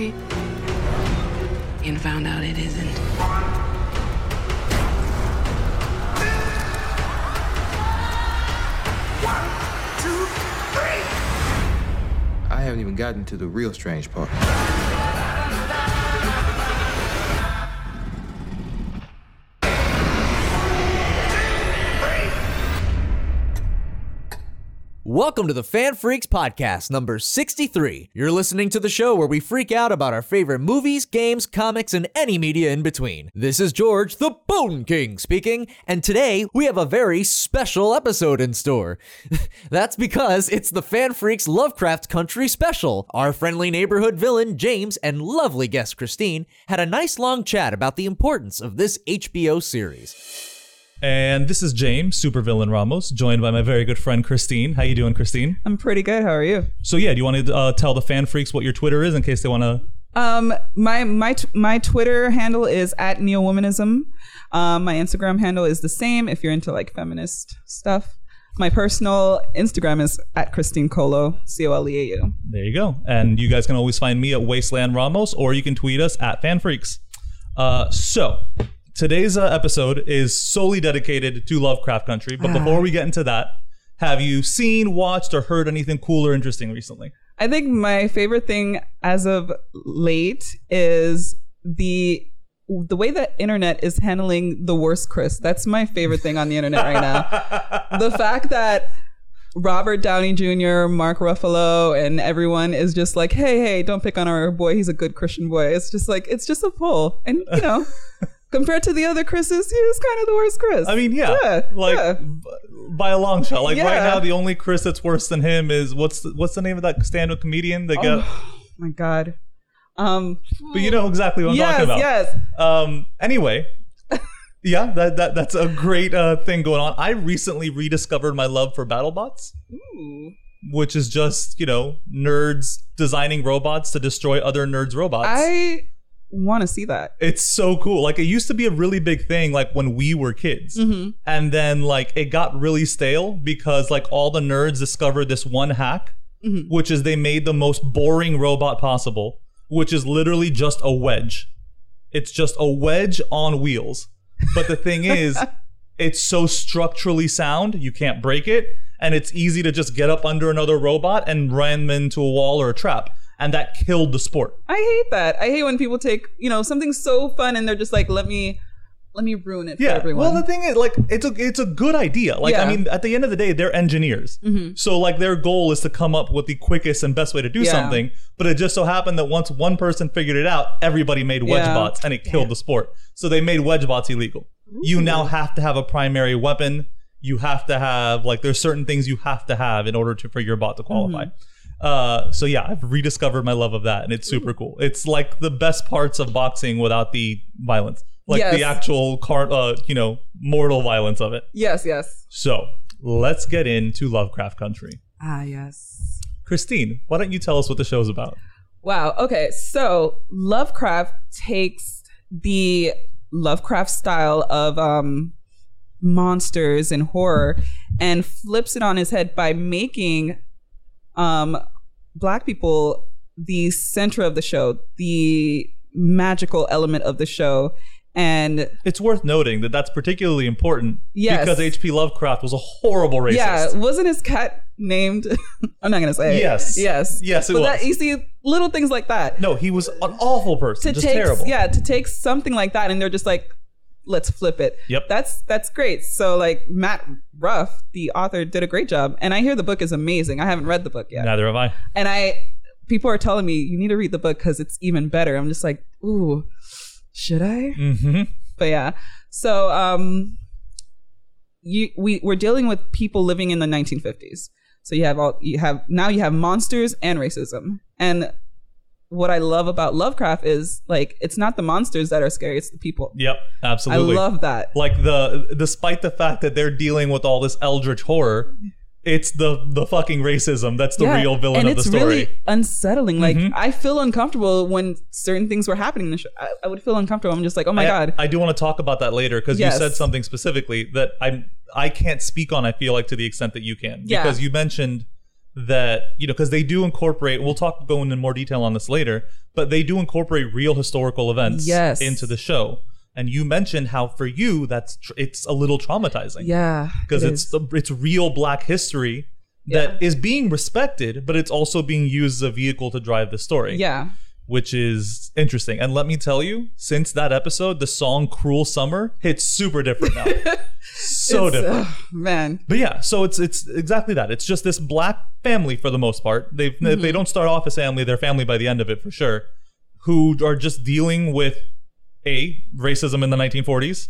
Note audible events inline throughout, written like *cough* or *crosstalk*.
point and found out it isn't. I haven't even gotten to the real strange part. Welcome to the FanFreeks Podcast, number 63. You're listening to the show where we freak out about our favorite movies, games, comics, and any media in between. This is George, the Bone King, speaking, and today we have a very special episode in store. *laughs* That's because it's the FanFreeks Lovecraft Country special. Our friendly neighborhood villain, James, and lovely guest, Christine, had a nice long chat about the importance of this HBO series. And this is James, supervillain Ramos, joined by my very good friend Christine. How you doing, Christine? I'm pretty good. How are you? So yeah, do you want to uh, tell the fan freaks what your Twitter is in case they want to? Um, my my t- my Twitter handle is at neowomanism. Um, my Instagram handle is the same. If you're into like feminist stuff, my personal Instagram is at Christine Coleau, C O L E A U. There you go. And you guys can always find me at Wasteland Ramos, or you can tweet us at fan freaks. Uh, so today's uh, episode is solely dedicated to Lovecraft Country. But before we get into that, have you seen, watched, or heard anything cool or interesting recently? I think my favorite thing as of late is the the way that internet is handling the worst Chris. That's my favorite thing on the internet right now. the *laughs* fact that Robert Downey Jr., Mark Ruffalo, and everyone is just like, hey, hey, don't pick on our boy. He's a good Christian boy. It's just like, it's just a pull. And, you know, *laughs* compared to the other Chris's, he was kind of the worst Chris. I mean, yeah, Yeah, like yeah. by a long shot. Like right now, the only Chris that's worse than him is what's the, what's the name of that stand-up comedian? They got, Oh my God. Um, but you know exactly what I'm yes, talking about. yes. Um. Anyway, *laughs* yeah, that, that that's a great uh, thing going on. I recently rediscovered my love for BattleBots, Ooh. which is just you know nerds designing robots to destroy other nerds' robots. I want to see that. it's so cool. Like it used to be a really big thing, like when we were kids, Mm-hmm. and then like it got really stale because like all the nerds discovered this one hack, Mhm. which is they made the most boring robot possible, which is literally just a wedge. It's just a wedge on wheels. But the thing *laughs* is, it's so structurally sound, you can't break it, and it's easy to just get up under another robot and ram into a wall or a trap. And that killed the sport. I hate that. I hate when people take, you know, something so fun and they're just like, let me, let me ruin it for Yeah. everyone. Well, the thing is, like, it's a it's a good idea. Like, I mean, at the end of the day, they're engineers. Mhm. So, like, their goal is to come up with the quickest and best way to do Yeah. something. But it just so happened that once one person figured it out, everybody made wedge Yeah. bots, and it killed the sport. So they made wedge bots illegal. You now have to have a primary weapon. You have to have like there's certain things you have to have in order to for your bot to qualify. Mm-hmm. Uh, so yeah, I've rediscovered my love of that, and it's super cool. It's like the best parts of boxing without the violence, like the actual car, uh, you know, mortal violence of it. yes, yes. So let's get into Lovecraft Country. Ah, yes. Christine, why don't you tell us what the show's about? Wow. Okay. So Lovecraft takes the Lovecraft style of um, monsters and horror and flips it on his head by making um, black people the center of the show, the magical element of the show. And It's worth noting that that's particularly important Yes. because H.P. Lovecraft was a horrible racist. yeah, wasn't his cat named? *laughs* I'm not gonna say. it. Yes. Yes. Yes, it but was. That, you see, little things like that. No, he was an awful person, to just take terrible. yeah to take something like that and they're just like let's flip it. Yep. that's that's great. So like matt ruff the author did a great job. And i hear the book is amazing. I haven't read the book yet. Neither have I. and i people are telling me you need to read the book because it's even better. I'm just like ooh should i? Mm-hmm. but yeah. So um you we we're dealing with people living in the 1950s so you have all you have now you have monsters and racism. And what i love about lovecraft is like it's not the monsters that are scary it's the people Yep, absolutely. i love that like the despite the fact that they're dealing with all this eldritch horror, it's the the fucking racism that's the Yeah, real villain and of the it's story. really unsettling like Mhm. i feel uncomfortable when certain things were happening in the show I, I would feel uncomfortable i'm just like oh my I, god I do want to talk about that later because Yes. you said something specifically that I'm I can't speak on. I feel like to the extent that you can Yeah. because you mentioned that you know because they do incorporate. We'll talk go into more detail on this later, but they do incorporate real historical events Yes. into the show. And you mentioned how for you that's tr- it's a little traumatizing Yeah. because it it's the, it's real Black history that is being respected, but it's also being used as a vehicle to drive the story yeah. Which is interesting. And let me tell you, since that episode, the song "Cruel Summer" hits super different now. *laughs* so It's, different. ugh, man. But yeah, so it's it's exactly that. It's just this black family for the most part. They Mm-hmm. they don't start off as family, they're family by the end of it for sure. Who are just dealing with a racism in the 1940s,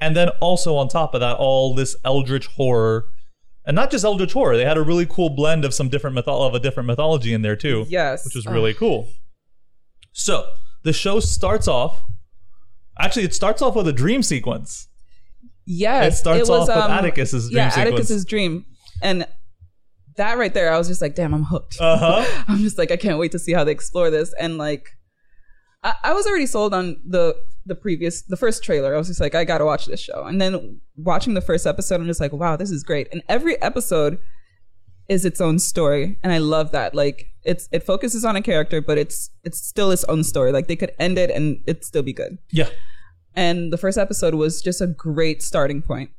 and then also on top of that, all this eldritch horror. And not just eldritch horror, they had a really cool blend of some different mytho- of a different mythology in there too Yes. which is Ugh. really cool. So the show starts off. Actually, it starts off with a dream sequence. Yes. It starts was, off with um, Atticus's dream Yeah, sequence. Atticus's dream. And that right there, I was just like, damn, I'm hooked. Uh huh. *laughs* I'm just like, I can't wait to see how they explore this. And like, I, I was already sold on the the previous, the first trailer. I was just like, I gotta watch this show. And then watching the first episode, I'm just like, wow, this is great. And every episode is its own story, and I love that. Like, it's it focuses on a character, but it's it's still its own story. Like they could end it and it'd still be good. Yeah. And the first episode was just a great starting point.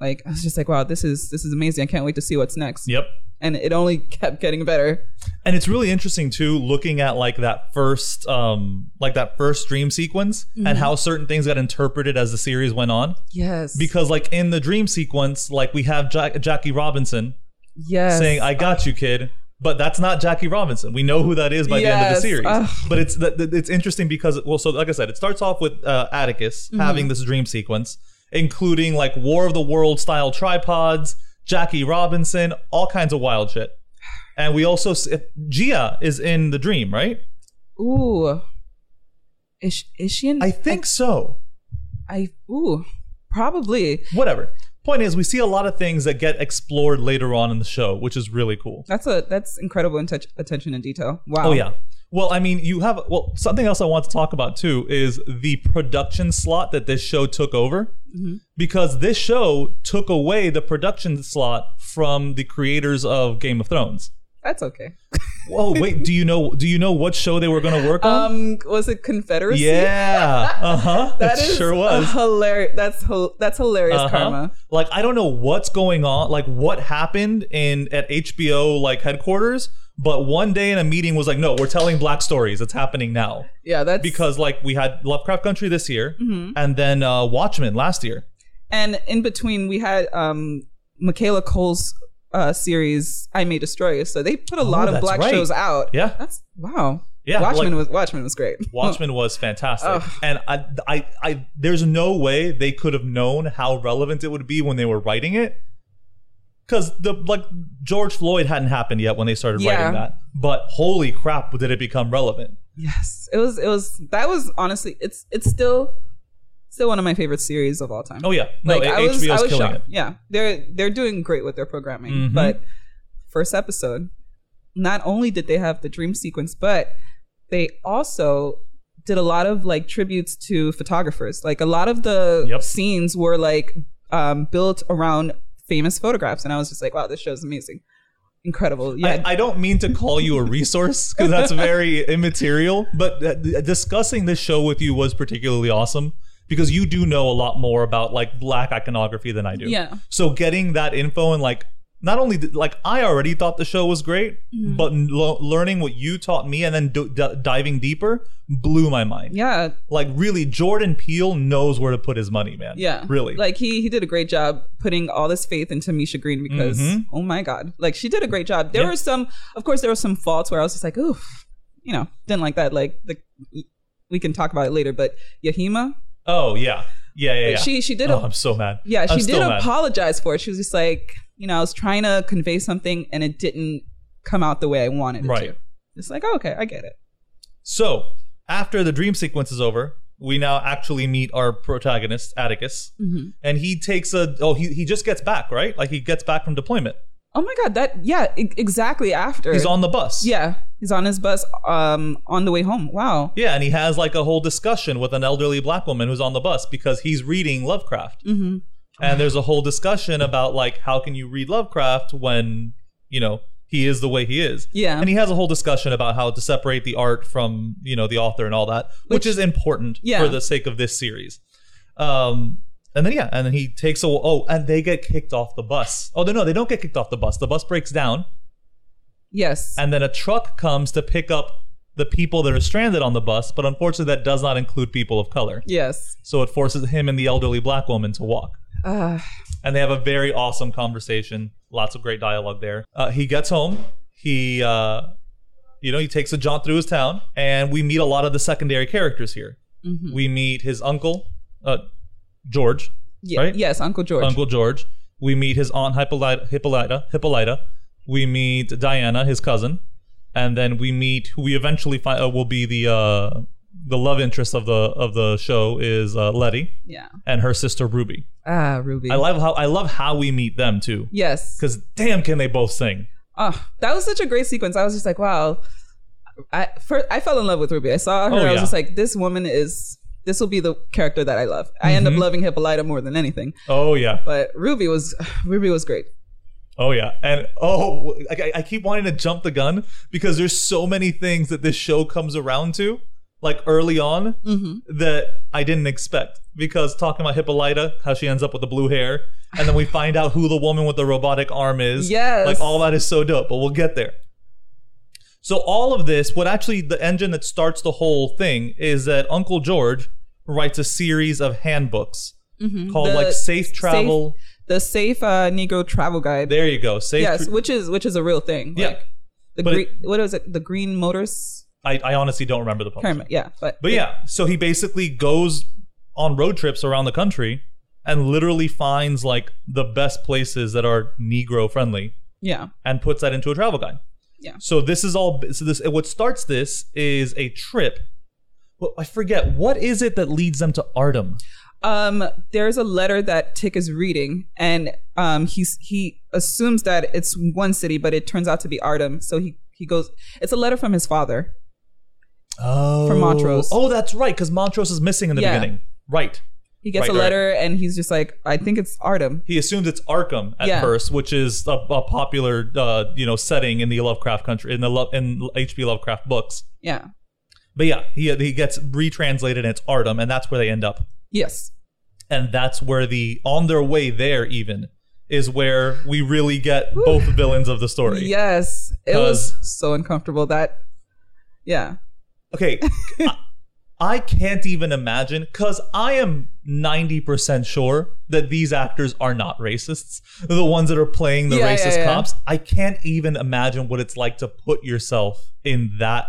Like I was just like, wow, this is this is amazing. I can't wait to see what's next. Yep. And it only *laughs* kept getting better. And it's really interesting too, looking at like that first, um, like that first dream sequence Mm-hmm. and how certain things got interpreted as the series went on. Yes. Because like in the dream sequence, like we have Jack- Jackie Robinson yes. saying, "I got you, kid." But that's not Jackie Robinson. We know who that is by the end of the series. Ugh. But it's it's interesting because well, so like I said, it starts off with uh, Atticus Mm-hmm. having this dream sequence, including like War of the World style tripods, Jackie Robinson, all kinds of wild shit. And we also Gia is in the dream, right? Ooh. Is is she in? I think so. I ooh probably. Whatever. Point is, we see a lot of things that get explored later on in the show, which is really cool. That's a that's incredible attention and detail. Wow. Oh yeah. Well, I mean, you have well something else I want to talk about too is the production slot that this show took over, mm-hmm. because this show took away the production slot from the creators of Game of Thrones. That's okay. Whoa, wait, do you know do you know what show they were going to work on? Um, was it Confederacy? yeah, *laughs* uh huh. that is sure was. hilarious. That's that's hilarious Uh-huh. karma. Like I don't know what's going on, like what happened in at HBO like headquarters, but one day in a meeting was like, no, we're telling black stories. It's happening now. Yeah, that's because like we had Lovecraft Country this year, Mm-hmm. and then uh, Watchmen last year. and in between we had um Michaela Coel's uh series I May Destroy You. So they put a lot of Oh, black right. shows out. Yeah. That's wow. Yeah, Watchmen like- was Watchmen was great. *laughs* Watchmen was fantastic, and I, I, I, there's no way they could have known how relevant it would be when they were writing it, because the like George Floyd hadn't happened yet when they started Yeah. writing that. But holy crap, did it become relevant? Yes, it was. It was. That was honestly. It's. It's still. Still one of my favorite series of all time. Oh yeah, no, like I was. HBO's I was killing shocked. it. Yeah, they're they're doing great with their programming. Mhm. But first episode, not only did they have the dream sequence, but they also did a lot of like tributes to photographers. Like a lot of the Yep. scenes were like um, built around famous photographs, and I was just like, wow, this show's amazing, incredible. Yeah, I, I don't mean to call you a resource because that's *laughs* very immaterial, but uh, discussing this show with you was particularly awesome because you do know a lot more about like black iconography than I do. Yeah. So getting that info and like not only like I already thought the show was great, Mm-hmm. but lo- learning what you taught me and then d- d- diving deeper blew my mind. yeah, Like really, Jordan Peele knows where to put his money, man. Yeah. Really. Like he he did a great job putting all this faith into Misha Green because Mhm. oh my god. Like she did a great job. There Yeah. were some of course there were some faults where I was just like, oof, you know, didn't like that. Like the we can talk about it later, but Yahima, oh yeah, yeah, yeah. yeah. she she did oh, a I'm so mad. yeah, I'm she did still mad. apologize for it. She was just like, you know, I was trying to convey something and it didn't come out the way I wanted it Right. to. It's like, oh, okay, I get it. So, after the dream sequence is over, we now actually meet our protagonist, Atticus. Mm-hmm. And he takes a. Oh, he, he just gets back, right? Like he gets back from deployment. Oh my god, that yeah, e- exactly after. He's on the bus. Yeah, he's on his bus um on the way home. Wow. Yeah, and he has like a whole discussion with an elderly black woman who's on the bus because he's reading Lovecraft. Mm-hmm. And there's a whole discussion about like how can you read Lovecraft when, you know, he is the way he is. Yeah. And he has a whole discussion about how to separate the art from, you know, the author and all that, which, Which- is important Yeah. for the sake of this series. Um and then yeah, and then he takes a oh, and they get kicked off the bus. Oh no, no, they don't get kicked off the bus. The bus breaks down, Yes. and then a truck comes to pick up the people that are stranded on the bus, but unfortunately that does not include people of color. yes. So it forces him and the elderly black woman to walk. Uh, and they have a very awesome conversation. Lots of great dialogue there. Uh, he gets home. He, uh, you know, he takes a jaunt through his town, and we meet a lot of the secondary characters here. Mm-hmm. We meet his uncle, uh, George, yeah, right? Yes, Uncle George. Uncle George. We meet his aunt Hippolyta, Hippolyta, Hippolyta. We meet Diana, his cousin, and then we meet who we eventually find uh, will be the uh, the love interest of the of the show is uh, Letty Yeah. and her sister Ruby. Ah, Ruby. I love how I love how we meet them too. Yes. Because damn, can they both sing? Oh, that was such a great sequence. I was just like, wow. I first I fell in love with Ruby. I saw her. Oh, I was just like, this woman is. This will be the character that I love. I end up Mm-hmm. loving Hippolyta more than anything. Oh yeah, But Ruby was *sighs* Ruby was great. oh yeah, and oh, I, I keep wanting to jump the gun because there's so many things that this show comes around to, like early on, Mm-hmm. that I didn't expect. Because talking about Hippolyta, how she ends up with the blue hair, and then we find out who the woman with the robotic arm is. *sighs* Yes. like all that is so dope. But we'll get there. So all of this, what actually the engine that starts the whole thing is that Uncle George writes a series of handbooks called Mm-hmm. The like Safe Travel. The safe uh, Negro travel guide. There you go. Safe. yes, Tra- which is which is a real thing. Yeah. Like, the green, it- what is it? The Green Motors. I, I honestly don't remember the publisher. Kermit, Yeah, but But yeah, so he basically goes on road trips around the country and literally finds like the best places that are Negro friendly yeah, and puts that into a travel guide. Yeah. So this is all. So this what starts this is a trip. Well, I forget what is it that leads them to Ardham. um, there's a letter that Tic is reading, and um, he's he assumes that it's one city, but it turns out to be Ardham. So he he goes. It's a letter from his father. Oh, From Montrose. Oh, that's right, because Montrose is missing in the Yeah. beginning. Right. He gets Right, a right. letter, and he's just like, I think it's Ardham. He assumes it's Arkham at Yeah. first, which is a, a popular, uh, you know, setting in the Lovecraft country in the Lo- in H.P. Lovecraft books. Yeah. But yeah, he he gets retranslated and it's Ardham, and that's where they end up. Yes. And that's where the on their way there even is where we really get both villains of the story. Yes. It was so uncomfortable that. Yeah. Okay. I, *laughs* I can't even imagine because I am 90% sure that these actors are not racists. The ones that are playing the Yeah, yeah, racist yeah. cops. I can't even imagine what it's like to put yourself in that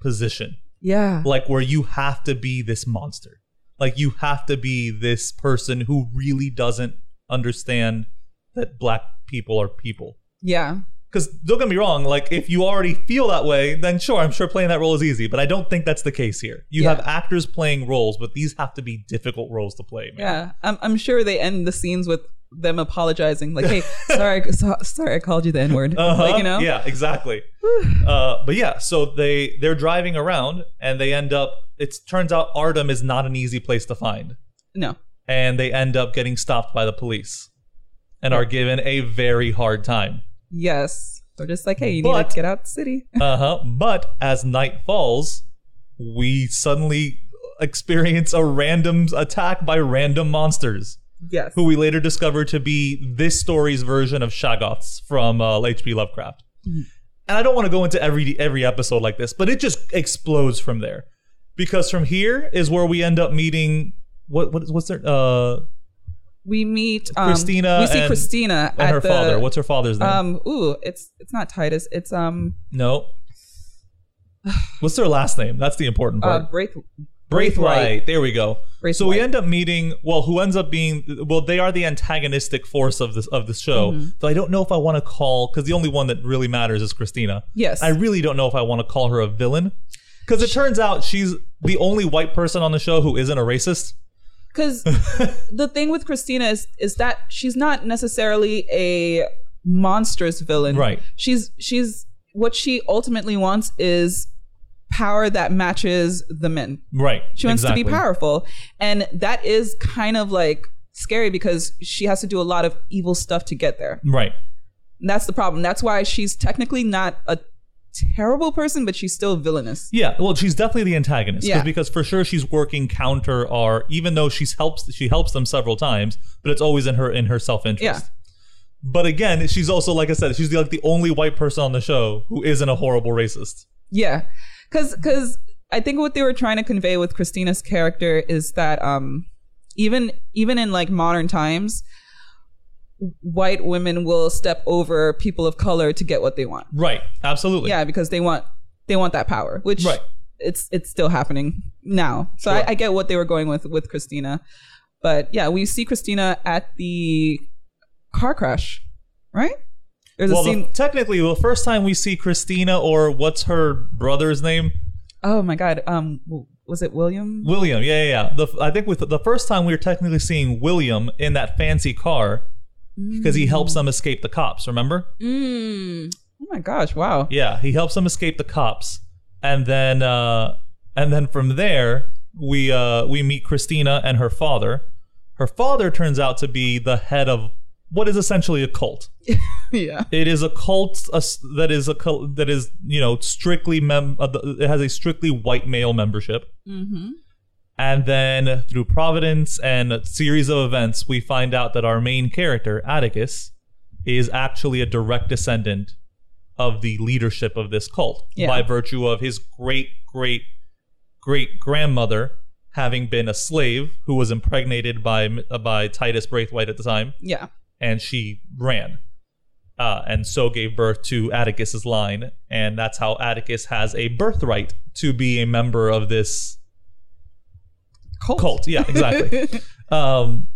position. Yeah. Like where you have to be this monster. Like you have to be this person who really doesn't understand that black people are people. Yeah. Because don't get me wrong, like if you already feel that way, then sure, I'm sure playing that role is easy. But I don't think that's the case here. You Yeah. have actors playing roles, but these have to be difficult roles to play. Man. Yeah. I'm, I'm sure they end the scenes with them apologizing, like, "Hey, *laughs* sorry, so, sorry, I called you the N word." Uh-huh. Like, you know? Yeah, exactly. *sighs* uh, but yeah, so they they're driving around and they end up. It turns out Ardham is not an easy place to find, No. and they end up getting stopped by the police, and are given a very hard time. Yes. They're just like, "Hey, you need to get out the city." *laughs* Uh huh. But as night falls, we suddenly experience a random attack by random monsters, yes. who we later discover to be this story's version of Shoggoths from uh, H.P. Lovecraft. And I don't want to go into every every episode like this, but it just explodes from there, because from here is where we end up meeting what what what's their uh we meet um, Christina We see and- Christina and at her the, father. What's her father's name? um. Ooh, it's it's not Titus. It's um. no. What's their last name? That's the important part. Uh, Braith. Braithwaite. There we go. Braithwaite. So we end up meeting. Well, who ends up being? Well, they are the antagonistic force of this of the show. Mm-hmm. So I don't know if I want to call because the only one that really matters is Christina. Yes. I really don't know if I want to call her a villain because it turns out she's the only white person on the show who isn't a racist. Because *laughs* the thing with Christina is is that she's not necessarily a monstrous villain. Right. She's she's what she ultimately wants is power that matches the men. Right. She wants to be powerful. And that is kind of like scary because she has to do a lot of evil stuff to get there. Right. And that's the problem. That's why she's technically not a terrible person, but she's still villainous. Yeah, well, she's definitely the antagonist Yeah. because for sure she's working counter our even though she's helps she helps them several times, but it's always in her in her self interest. Yeah. But again, she's also like I said, she's the, like the only white person on the show who isn't a horrible racist. Yeah, because because I think what they were trying to convey with Christina's character is that um even even in like modern times, white women will step over people of color to get what they want. Right. Absolutely. Yeah, because they want they want that power, which Right. it's it's still happening now. So Sure. I, I get what they were going with with Christina, but yeah, we see Christina at the car crash, right? There's Well, a scene. the, technically, the first time we see Christina or what's her brother's name? oh my god, um, was it William? William. Yeah, yeah, yeah. The, I think with the first time we were technically seeing William in that fancy car because he helps them escape the cops. Remember? Mm. Oh my gosh! Wow. Yeah, he helps them escape the cops, and then uh, and then from there we uh, we meet Christina and her father. Her father turns out to be the head of what is essentially a cult. *laughs* yeah. It is a cult uh, that is a cult that is you know strictly mem. Uh, the- it has a strictly white male membership. Mm-hmm. And then through providence and a series of events, we find out that our main character, Atticus, is actually a direct descendant of the leadership of this cult Yeah. by virtue of his great great great grandmother having been a slave who was impregnated by uh, by Titus Braithwaite at the time, Yeah. and she ran. Uh, and so gave birth to Atticus's line, and that's how Atticus has a birthright to be a member of this Cult. cult. Yeah, exactly. *laughs* um,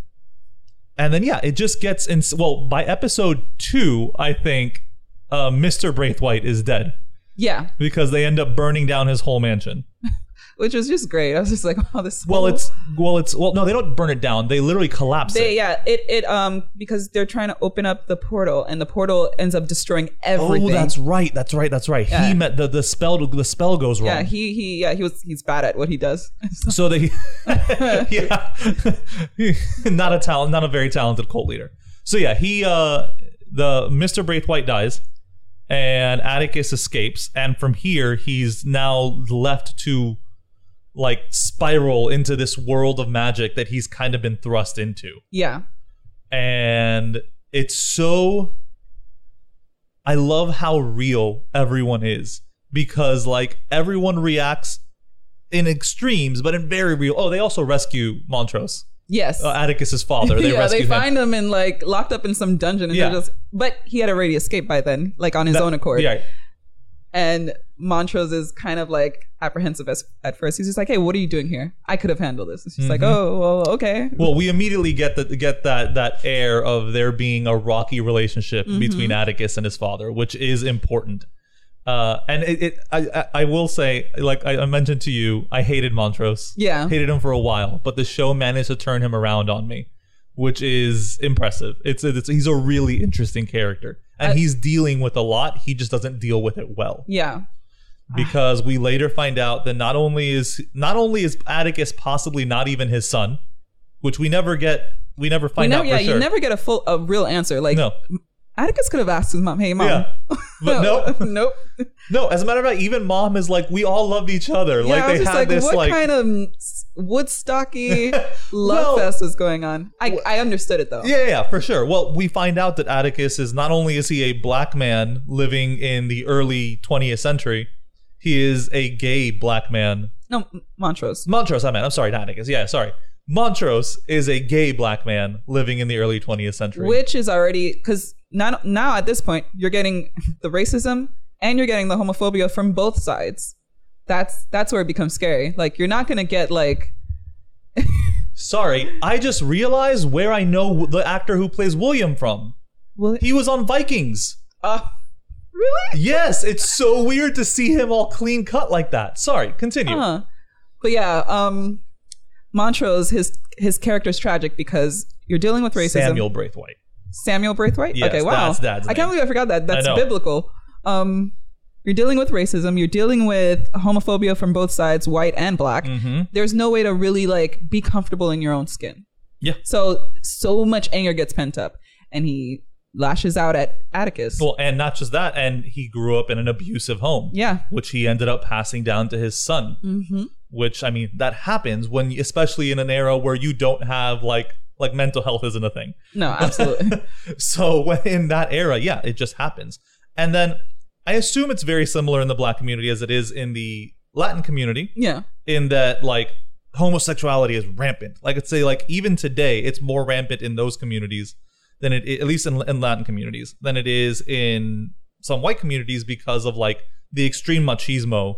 and then yeah, it just gets in. Well, by episode two, I think uh, Mr. Braithwaite is dead Yeah. because they end up burning down his whole mansion. *laughs* Which was just great. I was just like, *laughs* wow, this. Well, whole- it's well, it's well, no, they don't burn it down. They literally collapse They, it. yeah, it it um because they're trying to open up the portal and the portal ends up destroying everything. Oh, that's right. That's right. That's right. Yeah. He met the the spell. The spell goes wrong. yeah. He he yeah he was he's bad at what he does. *laughs* So they, *laughs* yeah, not a talent, not a very talented cult leader. So yeah, he, uh, the Mr. Braithwaite dies, and Atticus escapes, and from here he's now left to like spiral into this world of magic that he's kind of been thrust into, yeah. and it's so. I love how real everyone is because like everyone reacts in extremes, but in very real. Oh, they also rescue Montrose, Yes. uh, Atticus's father. They *laughs* yeah, rescue they him. find him and like locked up in some dungeon, and Yeah. they're just. But he had already escaped by then, like on his That- own accord. Yeah, And Montrose is kind of like apprehensive as, at first. He's just like, "Hey, what are you doing here? I could have handled this." And she's like, Mm-hmm. "Oh, well, okay." Well, we immediately get the get that that air of there being a rocky relationship Mm-hmm. between Atticus and his father, which is important. Uh, and it, it I, I will say, like I, I mentioned to you, I hated Montrose. Yeah. hated him for a while, but the show managed to turn him around on me, which is impressive. It's, it's he's a really interesting character, and he's dealing with a lot. He just doesn't deal with it well. Yeah. Because we later find out that not only is not only is Atticus possibly not even his son, which we never get, we never We find never, out yeah, for sure. you never get a full, a real answer. Like no, Atticus could have asked his mom, "Hey, mom." yeah, *laughs* but no, *laughs* nope. no. As a matter of fact, even mom is like, we all loved each other. Yeah, like they had like, this what like. kind of Woodstocky *laughs* love Well- fest was going on? I, I understood it though. yeah, yeah, yeah, for sure. Well, we find out that Atticus is not only is he a black man living in the early 20th century, he is a gay black man No, Montrose. Montrose, I meant. I'm sorry, not Atticus. Yeah, sorry. Montrose is a gay black man living in the early 20th century. Which is already because now, now at this point, you're getting *laughs* the racism and you're getting the homophobia from both sides. That's that's where it becomes scary. Like you're not gonna get like *laughs* sorry, I just realized where I know the actor who plays William from. well, He was on Vikings. uh, really? Yes, it's so weird to see him all clean cut like that. Sorry, continue. Huh. But yeah, um, Montrose, his his character's tragic because you're dealing with racism. Samuel Braithwaite. Samuel Braithwaite. Yes, okay, wow. that's Dad's I can't believe I forgot that. That's biblical. Um, you're dealing with racism. You're dealing with homophobia from both sides, white and black. Mm-hmm. There's no way to really like be comfortable in your own skin. Yeah. So so much anger gets pent up, and he lashes out at Atticus. Well, and not just that, and he grew up in an abusive home. yeah. which he ended up passing down to his son. Mm-hmm. Which I mean, that happens when, especially in an era where you don't have like like mental health isn't a thing. No, *laughs* absolutely. So when in that era, yeah, it just happens. And then I assume it's very similar in the black community as it is in the Latin community, yeah. in that like homosexuality is rampant. Like I'd say, like even today, it's more rampant in those communities than it, at least in, in Latin communities, than it is in some white communities because of like the extreme machismo.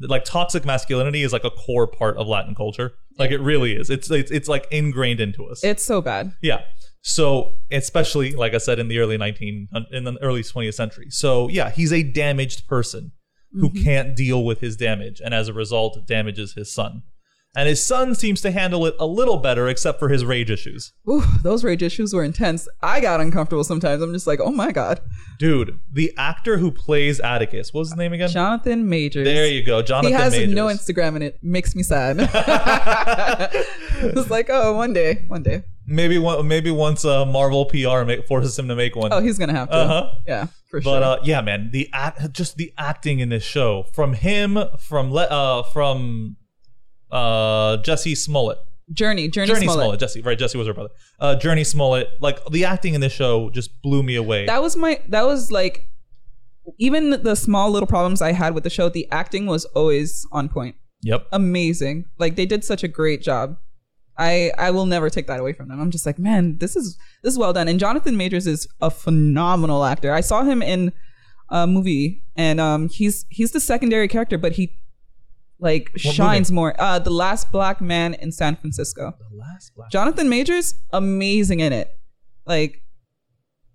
Like toxic masculinity is like a core part of Latin culture. Like it really is. It's it's, it's like ingrained into us. It's so bad. Yeah. So, especially like I said in the early 19 in the early 20th century. So, yeah, he's a damaged person who mm-hmm. can't deal with his damage and as a result damages his son. And his son seems to handle it a little better except for his rage issues. Ooh, those rage issues were intense. I got uncomfortable sometimes. I'm just like, oh my god, Dude, the actor who plays Atticus, what was his name again? Jonathan Majors. there you go, Jonathan he has Majors. no Instagram and it makes me sad. *laughs* *laughs* it's like, oh, one day, one day. maybe one, maybe once uh, Marvel PR make, forces him to make one. Oh, he's gonna have to. Uh-huh. Yeah, for But sure. But uh, yeah, man, the act, just the acting in this show from him, from le- uh, from uh, Jesse Smollett, Jurnee, Jurnee, Jurnee Smollett. Smollett. Jesse, right? Jesse was her brother. Uh, Jurnee Smollett. Like the acting in this show just blew me away. That was my. That was like, even the small little problems I had with the show, the acting was always on point. yep. Amazing. Like they did such a great job. I I will never take that away from them. I'm just like, man, this is this is well done. And Jonathan Majors is a phenomenal actor. I saw him in a movie, and um, he's he's the secondary character, but he like What shines more. Uh, the Last Black Man in San Francisco. The last black. Jonathan Majors, amazing in it. Like,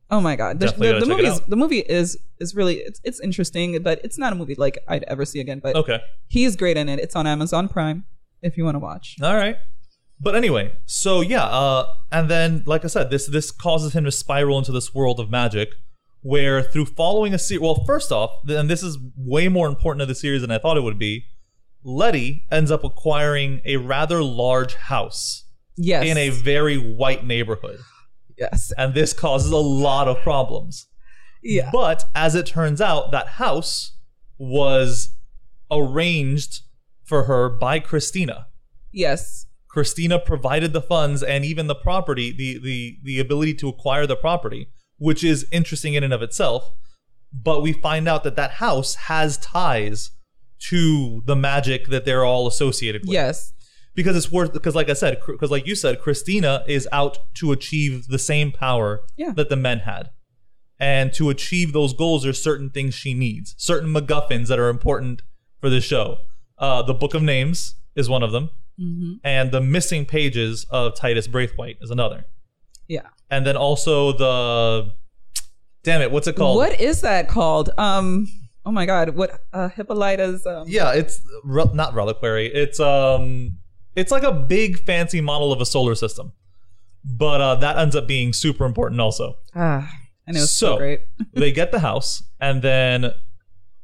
oh my god, the, the, the movie is the movie is is really it's it's interesting, but it's not a movie like I'd ever see again. But Okay. he's great in it. It's on Amazon Prime if you want to watch. All right. But anyway, so yeah, uh, and then like I said, this this causes him to spiral into this world of magic, where through following a series. Well, first off, and this is way more important to the series than I thought it would be. Letty ends up acquiring a rather large house Yes, in a very white neighborhood, yes, and this causes a lot of problems. yeah, But as it turns out, that house was arranged for her by Christina. yes, Christina provided the funds and even the property, the the the ability to acquire the property, which is interesting in and of itself. But we find out that that house has ties to the magic that they're all associated with. yes, Because it's worth because like I said, because like you said, Christina is out to achieve the same power Yeah. that the men had. And to achieve those goals, there's certain things she needs, certain MacGuffins that are important for the show. Uh, the Book of Names is one of them and the missing pages of Titus Braithwaite is another. yeah. And then also the damn it, what's it called? What is that called? Um, oh my god, what uh, Hippolyta's? Um, Yeah, it's re- not reliquary. It's um, it's like a big fancy model of a solar system, but uh, that ends up being super important also. ah, and it was so, So- great. *laughs* they get the house, and then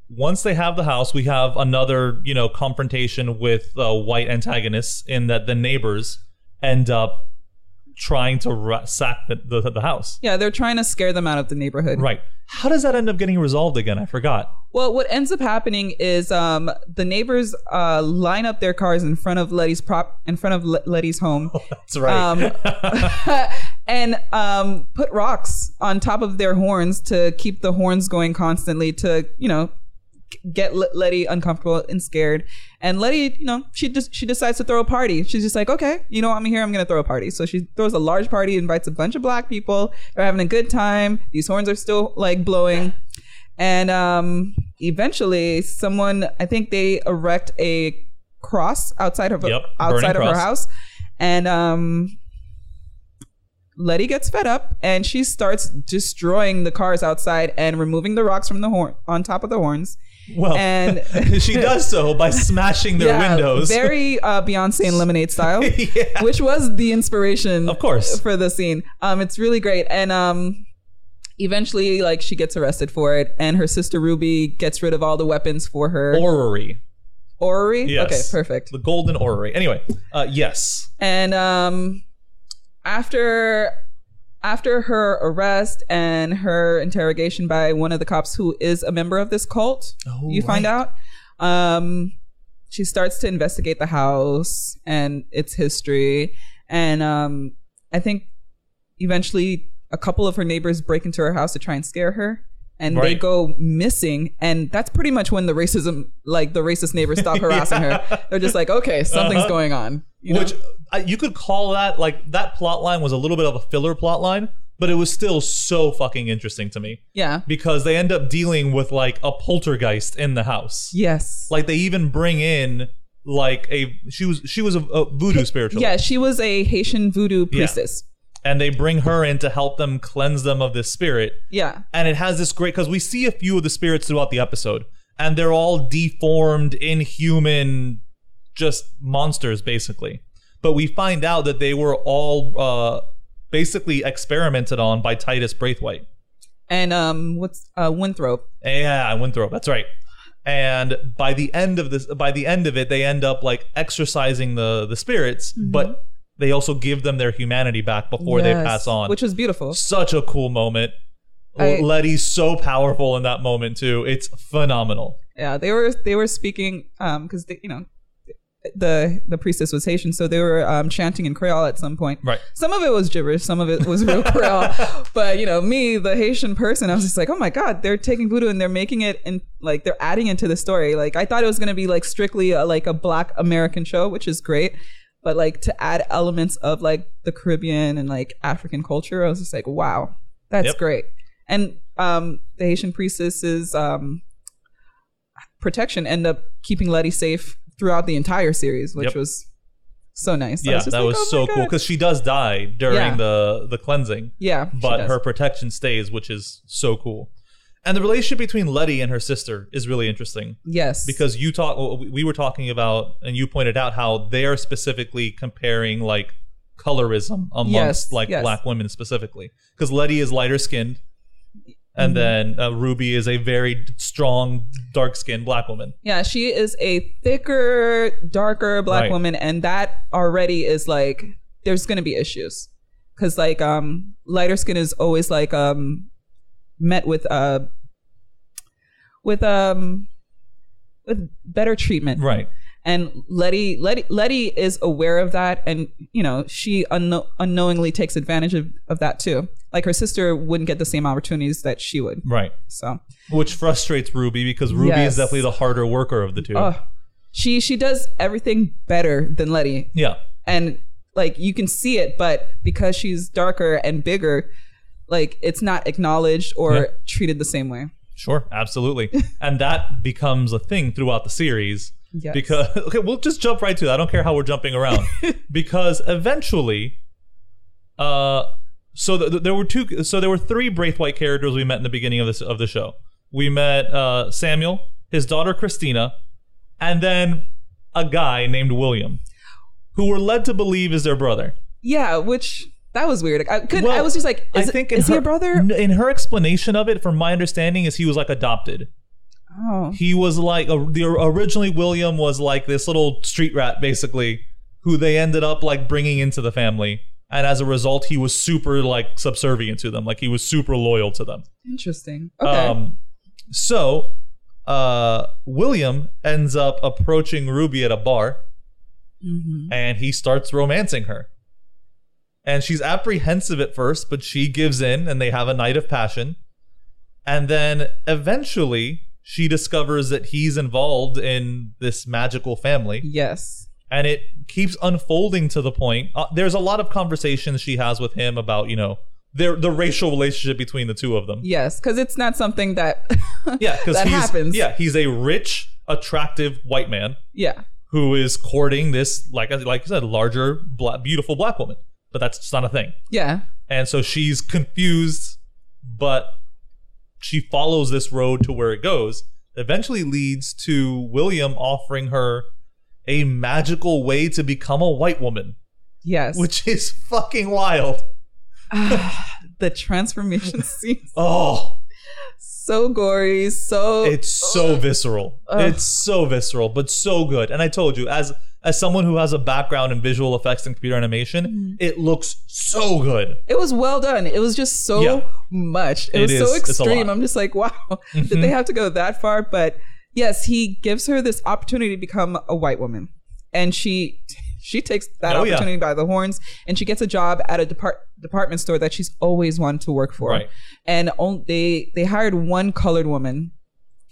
once they have the house, we have another you know confrontation with uh, white antagonists in that the neighbors end up trying to ra- sack the, the the house. Yeah, they're trying to scare them out of the neighborhood. Right. How does that end up getting resolved again? I forgot. Well, what ends up happening is um, the neighbors uh, line up their cars in front of Letty's prop in front of Le- Letty's home, *laughs* That's right. Um, *laughs* and um, put rocks on top of their horns to keep the horns going constantly to you know get Letty uncomfortable and scared. And Letty, you know, she just she decides to throw a party. She's just like, okay, you know, I'm here. I'm gonna throw a party. So she throws a large party, invites a bunch of black people. They're having a good time. These horns are still like blowing. And um, eventually, someone I think they erect a cross outside of Yep, outside of burning her cross. house, and um, Letty gets fed up and she starts destroying the cars outside and removing the rocks from the horn on top of the horns. Well, and- *laughs* she does so by smashing their Yeah, windows. very uh, Beyonce and Lemonade style, *laughs* Yeah. which was the inspiration, Of course. for the scene. Um, it's really great, and um, eventually, like she gets arrested for it, and her sister Ruby gets rid of all the weapons for her orrery. orrery. Yes. Okay, perfect. The golden orrery. Anyway, uh, yes. And um, after after her arrest and her interrogation by one of the cops who is a member of this cult, Oh, you find out. Um, she starts to investigate the house and its history, and um, I think eventually a couple of her neighbors break into her house to try and scare her. And they go missing, and that's pretty much when the racism, like the racist neighbors, stop *laughs* harassing her. They're just like, "Okay, something's Uh-huh. going on." You know? Which I, you could call that like that plot line was a little bit of a filler plot line, but it was still so fucking interesting to me yeah, because they end up dealing with like a poltergeist in the house. yes, Like they even bring in like a she was she was a, a voodoo spiritual. yeah. She was a Haitian voodoo priestess. And they bring her in to help them cleanse them of this spirit. Yeah, And it has this great because we see a few of the spirits throughout the episode, and they're all deformed, inhuman, just monsters basically. But we find out that they were all uh, basically experimented on by Titus Braithwaite. and um, what's uh, Winthrop? Yeah, Winthrop. That's right. And by the end of this, by the end of it, they end up like exercising the the spirits, but they also give them their humanity back before they pass on. which was beautiful. such a cool moment. I- Letty's so powerful in that moment too. It's phenomenal. Yeah, they were they were speaking um because you know the the priestess was Haitian, so they were um, chanting in Creole at some point. Right. Some of it was gibberish, some of it was real Creole. *laughs* But you know, me, the Haitian person, I was just like, oh my god, they're taking voodoo and they're making it and like they're adding into the story. Like I thought it was gonna be like strictly a, like a Black American show, which is great. But like to add elements of like the Caribbean and like African culture, I was just like, wow, that's Yep. great. And um, the Haitian priestesses um, protection end up keeping Letty safe throughout the entire series, which Yep. was so nice. Yeah, just that like, was oh so cool because she does die during Yeah. the the cleansing, yeah, but her protection stays, which is so cool. And the relationship between Letty and her sister is really interesting yes because you talk we were talking about and you pointed out how they are specifically comparing like colorism amongst Yes, like yes. black women specifically because Letty is lighter skinned and Mm-hmm. then uh, Ruby is a very strong dark skinned black woman. yeah, she is a thicker, darker black Right. woman, and that already is like there's gonna be issues because like um lighter skin is always like um met with uh with um with better treatment Right. and Letty, Letty, Letty is aware of that, and you know she unknow- unknowingly takes advantage of, of that too. Like her sister wouldn't get the same opportunities that she would. Right. So, Which frustrates Ruby because Ruby Yes. is definitely the harder worker of the two. oh, she she does everything better than Letty, yeah. and like you can see it, but because she's darker and bigger, like it's not acknowledged or Yeah. treated the same way. Sure, absolutely. *laughs* and that becomes a thing throughout the series. Yes. Because *laughs* okay, we'll just jump right to that. I don't care how we're jumping around. *laughs* because eventually uh so th- th- there were two so there were three Braithwaite characters we met in the beginning of this of the show. We met uh Samuel, his daughter Christina, and then a guy named William who were led to believe is their brother. Yeah, which that was weird. I could. Well, I was just like, is, I think in is he a brother? In her explanation of it, from my understanding, is he was like adopted. Oh, He was like a, the originally William was like this little street rat basically who they ended up like bringing into the family and as a result he was super like subservient to them like he was super loyal to them. interesting. Okay. Um so uh William ends up approaching Ruby at a bar Mm-hmm. and he starts romancing her. And she's apprehensive at first, but she gives in and they have a night of passion. And then eventually she discovers that he's involved in this magical family. yes. And it keeps unfolding to the point. Uh, there's a lot of conversations she has with him about, you know, their the racial relationship between the two of them. Yes, because it's not something that *laughs* Yeah, because that he's happens. yeah, he's a rich, attractive white man yeah, who is courting this, like like I said, larger, black, beautiful black woman. But that's just not a thing. yeah, And so she's confused, but she follows this road to where it goes. Eventually leads to William offering her a magical way to become a white woman, yes. which is fucking wild. *sighs* the transformation *laughs* scene Oh, so gory, so it's so visceral. Ugh. It's so visceral, but so good. And I told you, as as someone who has a background in visual effects and computer animation, Mm-hmm. it looks so good. It was well done. It was just so Yeah. much. It, It was is. so extreme. Mm-hmm. I'm just like, wow, *laughs* did they have to go that far? But yes, he gives her this opportunity to become a white woman, and she she takes that Oh, yeah. opportunity by the horns, and she gets a job at a depart, department store that she's always wanted to work for. Right. And on, they they hired one colored woman.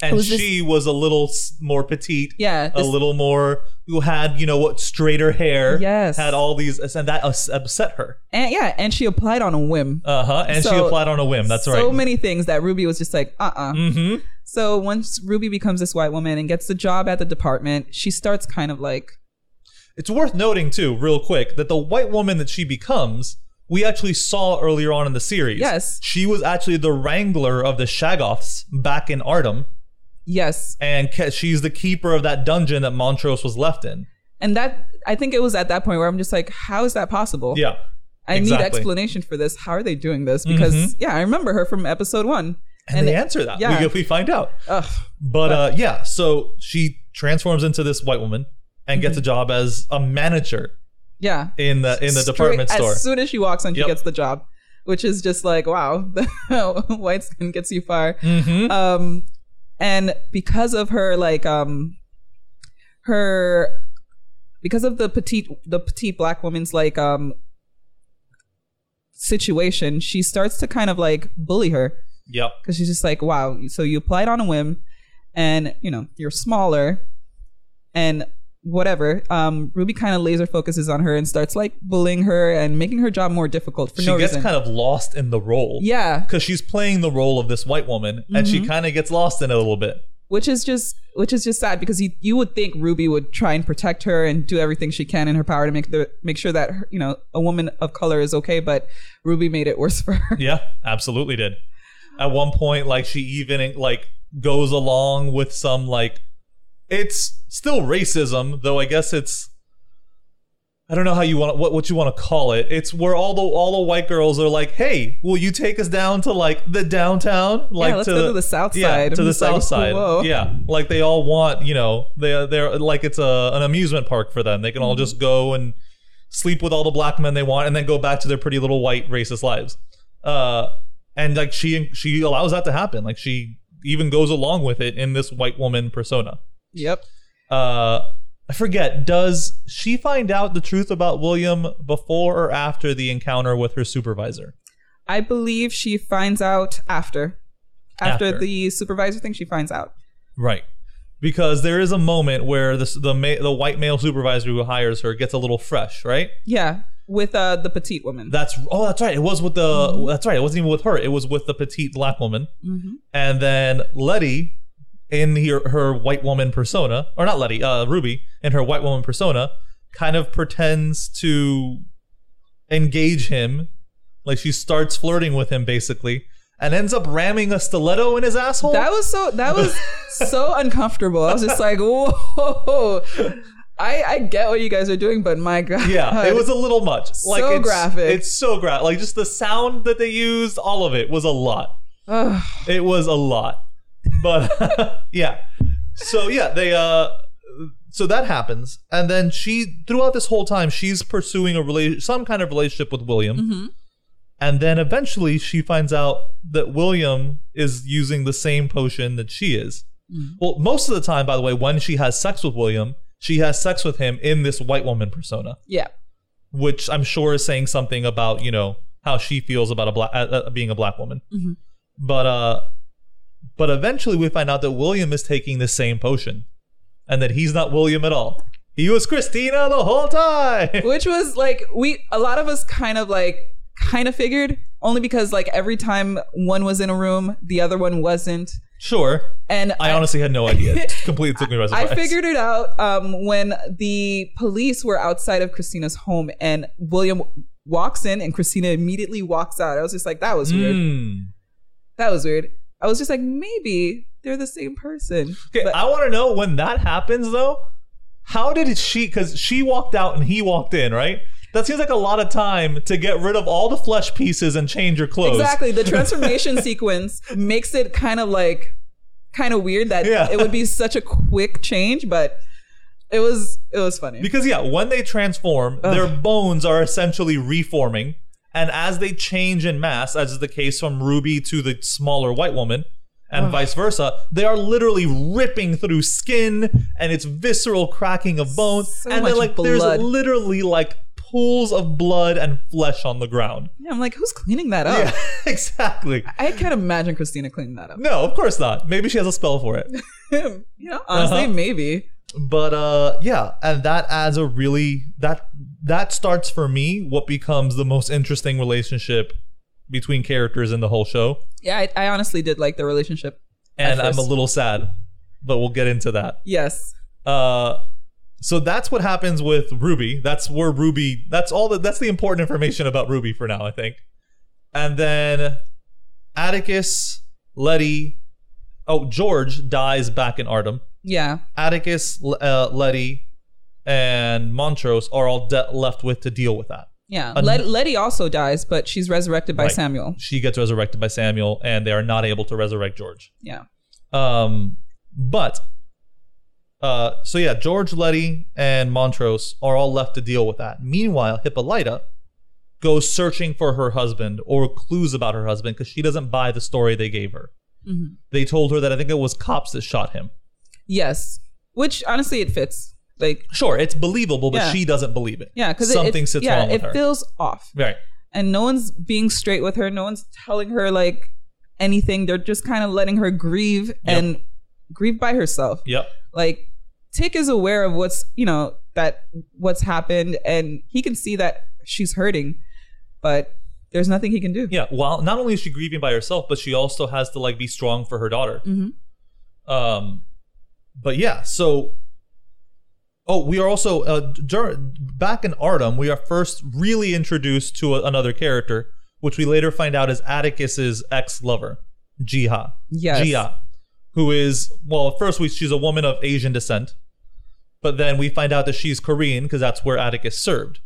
And was this- she was a little more petite. Yeah, A little more, who had, you know, what, straighter hair. Yes. Had all these, and that upset her. And yeah, and she applied on a whim. Uh huh. And she applied on a whim. That's so right. So many things that Ruby was just like, uh uh hmm So once Ruby becomes this white woman and gets the job at the department, she starts kind of like, It's worth noting too, real quick, that the white woman that she becomes, we actually saw earlier on in the series. Yes. She was actually the wrangler of the Shoggoths back in Ardham, yes. and she's the keeper of that dungeon that Montrose was left in. And that, I think it was at that point where I'm just like, how is that possible? Yeah. I need explanation for this. How are they doing this? Because, Mhm. yeah, I remember her from episode one. And, they answer that. yeah. We, we find out. Ugh. But uh, yeah, so she transforms into this white woman and gets a job as a manager Yeah. in the in the Straight- department store. As soon as she walks in, she Yep. gets the job, which is just like, wow, *laughs* white skin gets you far. hmm um and because of her like um her because of the petite the petite black woman's like um situation she starts to kind of like bully her Yep. because she's just like wow so you applied on a whim and you know you're smaller and whatever um ruby kind of laser focuses on her and starts like bullying her and making her job more difficult for She no gets reason kind of lost in the role. yeah Because she's playing the role of this white woman and she Mm-hmm. kind of gets lost in it a little bit. which is just which is just sad because you, you would think Ruby would try and protect her and do everything she can in her power to make the make sure that her, you know a woman of color is okay, but Ruby made it worse *laughs* for her. Yeah, absolutely did. At one point, like she even like goes along with some like it's still racism, though I guess it's I don't know how you want what what you want to call it. It's where all the all the white girls are like, "Hey, will you take us down to like the downtown, like let's to go to the south yeah, side." to I'm the just like, south side." whoa. Yeah, like they all want, you know, they they're like it's a an amusement park for them. They can all Mm-hmm. just go and sleep with all the black men they want, and then go back to their pretty little white racist lives. Uh, and like she she allows that to happen. Like she even goes along with it in this white woman persona. Yep. Uh, I forget. Does she find out the truth about William before or after the encounter with her supervisor? I believe she finds out after. After, After. the supervisor thing, she finds out. Right. Because there is a moment where this, the ma- the white male supervisor who hires her gets a little fresh, right? Yeah, with uh, the petite woman. That's oh, that's right. It was with the Mm-hmm. that's right. It wasn't even with her. It was with the petite black woman, and then Letty in her, her white woman persona, or not Letty, uh, Ruby in her white woman persona, kind of pretends to engage him, like she starts flirting with him basically, and ends up ramming a stiletto in his asshole. that was so that was *laughs* so uncomfortable. I was just like, whoa. I, I get what you guys are doing, but my God. Yeah, it *laughs* was a little much. Like So it's, graphic. It's so graphic. Like just the sound that they used, all of it was a lot. It was a lot. But *laughs* yeah. So yeah, they uh so that happens and then she throughout this whole time she's pursuing a relation some kind of relationship with William. Mm-hmm. And then eventually she finds out that William is using the same potion that she is. Mm-hmm. Well, most of the time by the way when she has sex with William, she has sex with him in this white woman persona Yeah. which I'm sure is saying something about you know how she feels about a black uh, uh, being a black woman. Mm-hmm. But uh, but eventually we find out that William is taking the same potion, and that he's not William at all. He was Christina the whole time. Which was like we a lot of us kind of like kind of figured only because like every time one was in a room, the other one wasn't. Sure, And I honestly had no idea. It *laughs* completely took me by surprise. I figured it out um, when the police were outside of Christina's home and William walks in and Christina immediately walks out. I was just like, that was weird. Hmm. That was weird. I was just like, maybe they're the same person. Okay, But- I want to know when that happens though. How did she? Because she walked out and he walked in, right? That seems like a lot of time to get rid of all the flesh pieces and change your clothes. Exactly. The *laughs* transformation sequence makes it kind of like kind of weird that Yeah. it would be such a quick change, but It was it was funny. Because yeah, when they transform, their bones are essentially reforming, and as they change in mass, as is the case from Ruby to the smaller white woman, and vice versa, they are literally ripping through skin, and it's visceral cracking of bones, So and then like blood. there's literally like pools of blood and flesh on the ground. yeah, I'm like, who's cleaning that up? Yeah, *laughs* exactly. I can't imagine Christina cleaning that up. No, of course not. Maybe she has a spell for it. *laughs* you know, honestly, Uh-huh. maybe. but uh yeah and that adds a really that that starts for me what becomes the most interesting relationship between characters in the whole show Yeah, I, I honestly did like the relationship. and At i'm a little sad but we'll get into that Yes. uh so that's what happens with ruby that's where ruby that's all that that's the important information about ruby for now i think and then atticus letty oh george dies back in Ardham Yeah. Atticus, uh, Letty, and Montrose are all de- left with to deal with that. Yeah. An- Let- Letty also dies, but she's resurrected by Right. Samuel. She gets resurrected by Samuel, and they are not able to resurrect George. Yeah. Um, but, uh, so yeah, George, Letty, and Montrose are all left to deal with that. Meanwhile, Hippolyta goes searching for her husband or clues about her husband because she doesn't buy the story they gave her. Mm-hmm. They told her that I think it was cops that shot him. Yes. Which honestly, it fits. Like, Sure, it's believable, but Yeah. she doesn't believe it. yeah, because something it, sits yeah, wrong with it her. feels off. right. and no one's being straight with her. No one's telling her like anything. They're just kind of letting her grieve and grieve by herself. Yep. Like Tic is aware of what's you know that what's happened, and he can see that she's hurting, but there's nothing he can do. Yeah, well, not only is she grieving by herself, but she also has to like be strong for her daughter. Mhm. Um, but yeah, so oh, we are also uh, dur- back in Ardham. We are first really introduced to a- another character, which we later find out is Atticus's ex-lover, Ji-ah. Yes. Ji-ah, who is well, first we, she's a woman of Asian descent, but then we find out that she's Korean because that's where Atticus served.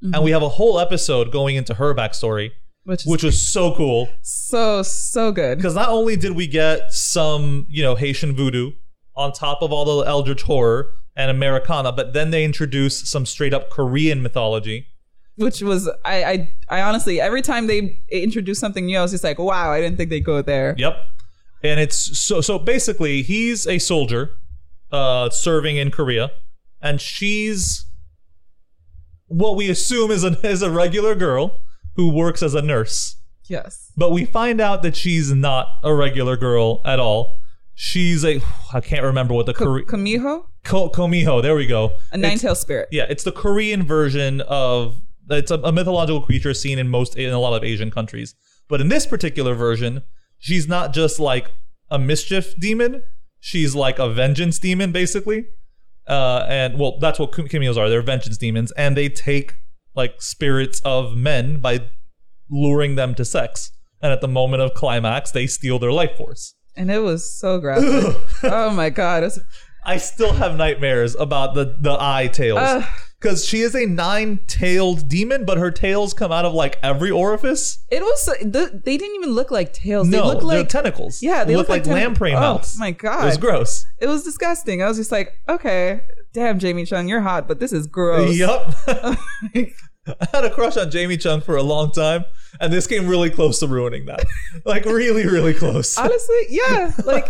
And we mm-hmm. have a whole episode going into her backstory, which is which was so cool so so good. because not only did we get some you know Haitian voodoo on top of all the Eldritch horror and Americana, but then they introduced some straight up Korean mythology. Which was I I I honestly every time they introduce something new, I was just like, wow, I didn't think they'd go there. Yep, and it's so so basically he's a soldier, uh, serving in Korea, and she's what we assume is a *laughs* is a regular girl who works as a nurse. Yes. But we find out that she's not a regular girl at all. She's a I can't remember what the Ko- Korean Kumiho, Ko- Kumiho. There we go. a nine It's- tailed spirit. Yeah, it's the Korean version of it's a, a mythological creature seen in most in a lot of Asian countries. But in this particular version, she's not just like a mischief demon. She's like a vengeance demon, basically. Uh, and well, that's what Kumihos are. They're vengeance demons, and they take like spirits of men by luring them to sex. And at the moment of climax, they steal their life force. and it was so graphic. *laughs* oh my god, it was, I still have nightmares about the the eye tails Ugh. because she is a nine-tailed demon, but her tails come out of like every orifice. it was. Uh, the, they didn't even look like tails. no, they look like tentacles. Yeah, they look, look like, like tentac- lamprey Oh, mouths. my god, it was gross. it was disgusting. I was just like, okay, damn, Jamie Chung, you're hot, but this is gross. Yup. *laughs* I had a crush on Jamie Chung for a long time, and this came really close to ruining that. like really, really close. Honestly, yeah, *laughs* like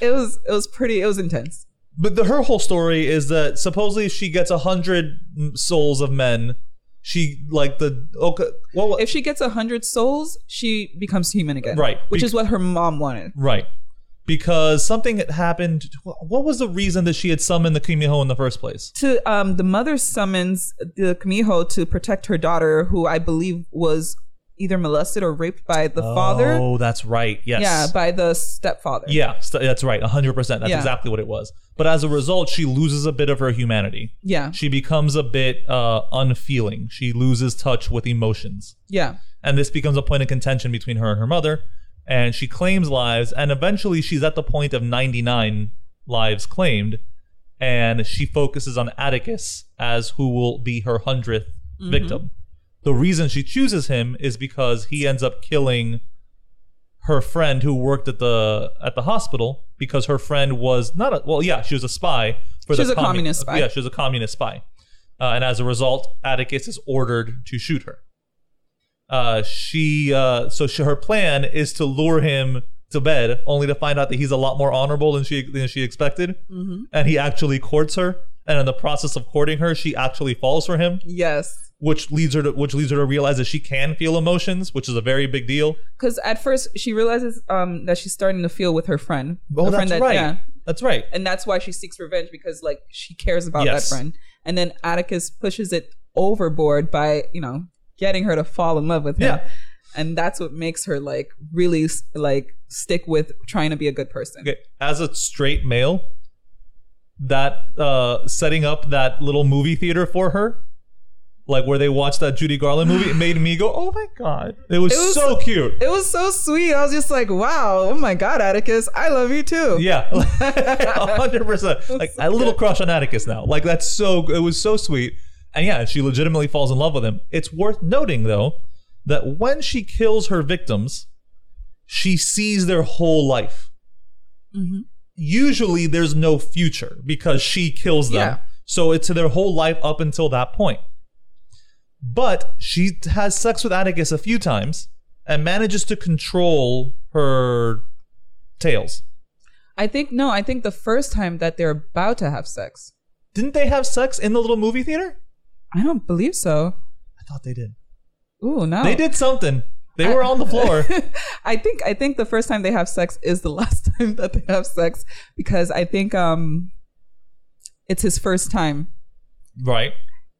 it was. It was pretty. It was intense. But the, her whole story is that supposedly she gets a hundred souls of men. She like the okay. Well, If she gets a hundred souls, she becomes human again. Right. Which Be- is what her mom wanted. Right. Because something had happened. What was the reason that she had summoned the Kumiho in the first place? To um, the mother summons the Kumiho to protect her daughter, who I believe was either molested or raped by the father. Oh, that's right. Yes. Yeah, by the stepfather. yeah, st- that's right. 100%. That's Yeah. exactly what it was. But as a result, she loses a bit of her humanity. Yeah. She becomes a bit uh, unfeeling. She loses touch with emotions. Yeah. And this becomes a point of contention between her and her mother. And she claims lives. And eventually, she's at the point of 99 lives claimed. And she focuses on Atticus as who will be her 100th victim. The reason she chooses him is because he ends up killing her friend who worked at the at the hospital because her friend was not a well yeah she was a spy for for She was the a communist spy. Yeah, she was a communist spy, uh, and as a result, Atticus is ordered to shoot her. Uh, she uh, so she, her plan is to lure him to bed, only to find out that he's a lot more honorable than she than she expected, Mm-hmm. and he actually courts her. And in the process of courting her, she actually falls for him, Yes. which leads her to which leads her to realize that she can feel emotions, which is a very big deal. Because at first she realizes um that she's starting to feel with her friend. Oh, that's friend that- right. Yeah. That's right. And that's why she seeks revenge because like she cares about Yes. that friend. And then Atticus pushes it overboard by, you know, getting her to fall in love with him. Yeah. And that's what makes her like really like stick with trying to be a good person. Okay, as a straight male, that uh setting up that little movie theater for her, like where they watched that Judy Garland movie, it made me go, "Oh my god!" It was, It was- so cute. It was so sweet. I was just like, wow, oh my God, Atticus, I love you too. Yeah, *laughs* hundred percent. Like had a little crush on Atticus now. Like that's so. It was so sweet, and yeah, she legitimately falls in love with him. It's worth noting though that when she kills her victims, she sees their whole life. Usually, there's no future because she kills them. Yeah. So it's their whole life up until that point. But she has sex with Atticus a few times and manages to control her tails. I think, no, I think the first time that they're about to have sex. Didn't they have sex in the little movie theater? I don't believe so. I thought they did. Ooh, no. They did something. They were on the floor. *laughs* I think I think the first time they have sex is the *laughs* last time that they have sex because I think um it's his first time right.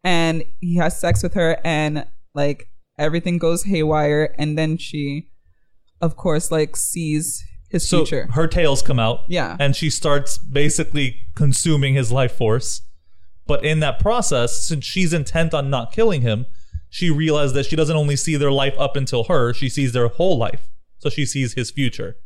and he has sex with her and like everything goes haywire and then she of course like sees his So future. her tails come out. Yeah. And she starts basically consuming his life force. But in that process, since she's intent on not killing him, she realized that she doesn't only see their life up until her, she sees their whole life. So she sees his future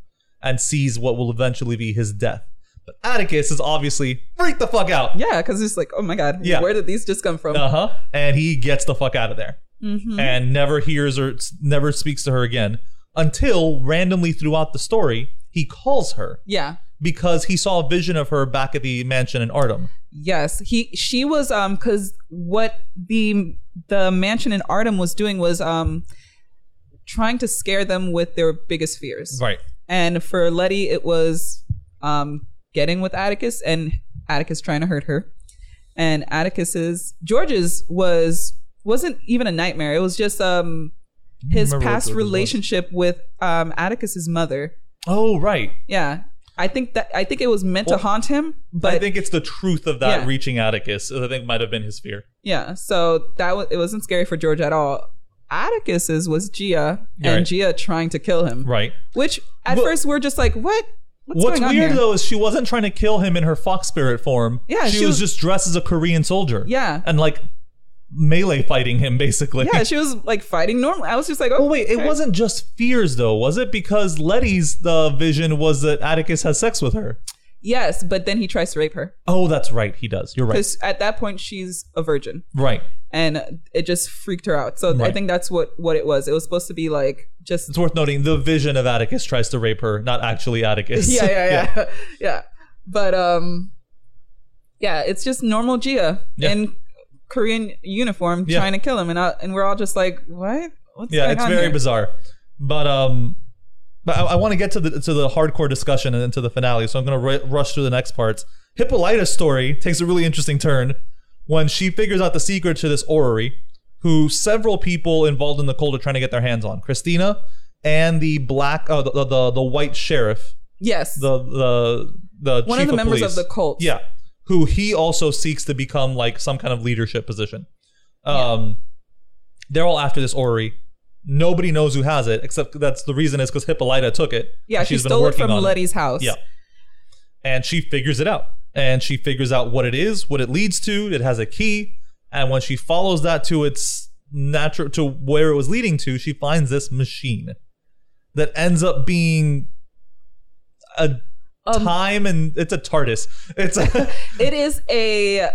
and sees what will eventually be his death. But Atticus is obviously freaked the fuck out. yeah, because he's like, oh my god, Yeah. where did these just come from? Uh huh. And he gets the fuck out of there Mm-hmm. and never hears or never speaks to her again until randomly throughout the story he calls her Yeah. because he saw a vision of her back at the mansion in Ardham. Yes, he she was um because what the the mansion in Ardham was doing was um trying to scare them with their biggest fears. Right. And for Letty, it was um getting with Atticus and Atticus trying to hurt her. And Atticus's George's was wasn't even a nightmare. It was just um his past relationship with um Atticus's mother. Oh, right. Yeah. I think that I think it was meant Well, to haunt him, but I think it's the truth of that Yeah. reaching Atticus. I think might have been his fear. Yeah, so that was it wasn't scary for George at all. Atticus's was Ji-ah and Right. Ji-ah trying to kill him. Right. Which at Well- first we're just like, what? What's, What's weird though is she wasn't trying to kill him in her fox spirit form. Yeah, she, she was, was- just dressed as a Korean soldier. Yeah. and like melee fighting him basically. Yeah, *laughs* she was like fighting normal. I was just like, oh Oh wait, it wasn't just fears though, was it? Because Letty's the vision was that Atticus has sex with her. Yes, but then he tries to rape her Oh, that's right. He does. You're right. because at that point she's a virgin, Right. and it just freaked her out. So I think that's what what it was. It was supposed to be like just It's worth noting the vision of Atticus tries to rape her, not actually Atticus. *laughs* yeah, yeah, *laughs* yeah, yeah, But um, yeah, it's just normal Ji-ah Yeah. in Korean uniform Yeah. trying to kill him, and I, and we're all just like, what? What's Yeah, it's very here? bizarre. But um but I, I want to get to the to the hardcore discussion and then to the finale, so I'm going to r- rush through the next parts. Hippolyta's story takes a really interesting turn when she figures out the secret to this orrery, who several people involved in the cult are trying to get their hands on. Christina and the black, uh, the, the the white sheriff, Yes, the the the one chief of the members police. of the cult. Yeah, who he also seeks to become like some kind of leadership position. Um, they're all after this orrery. Nobody knows who has it, except that's the reason is because Hippolyta took it. yeah. She stole it from Letty's house. Yeah, and she figures it out, and she figures out what it is, what it leads to. It has a key, and when she follows that to its natural to where it was leading to, she finds this machine that ends up being a Um, time and it's a TARDIS. It's a, *laughs* it is a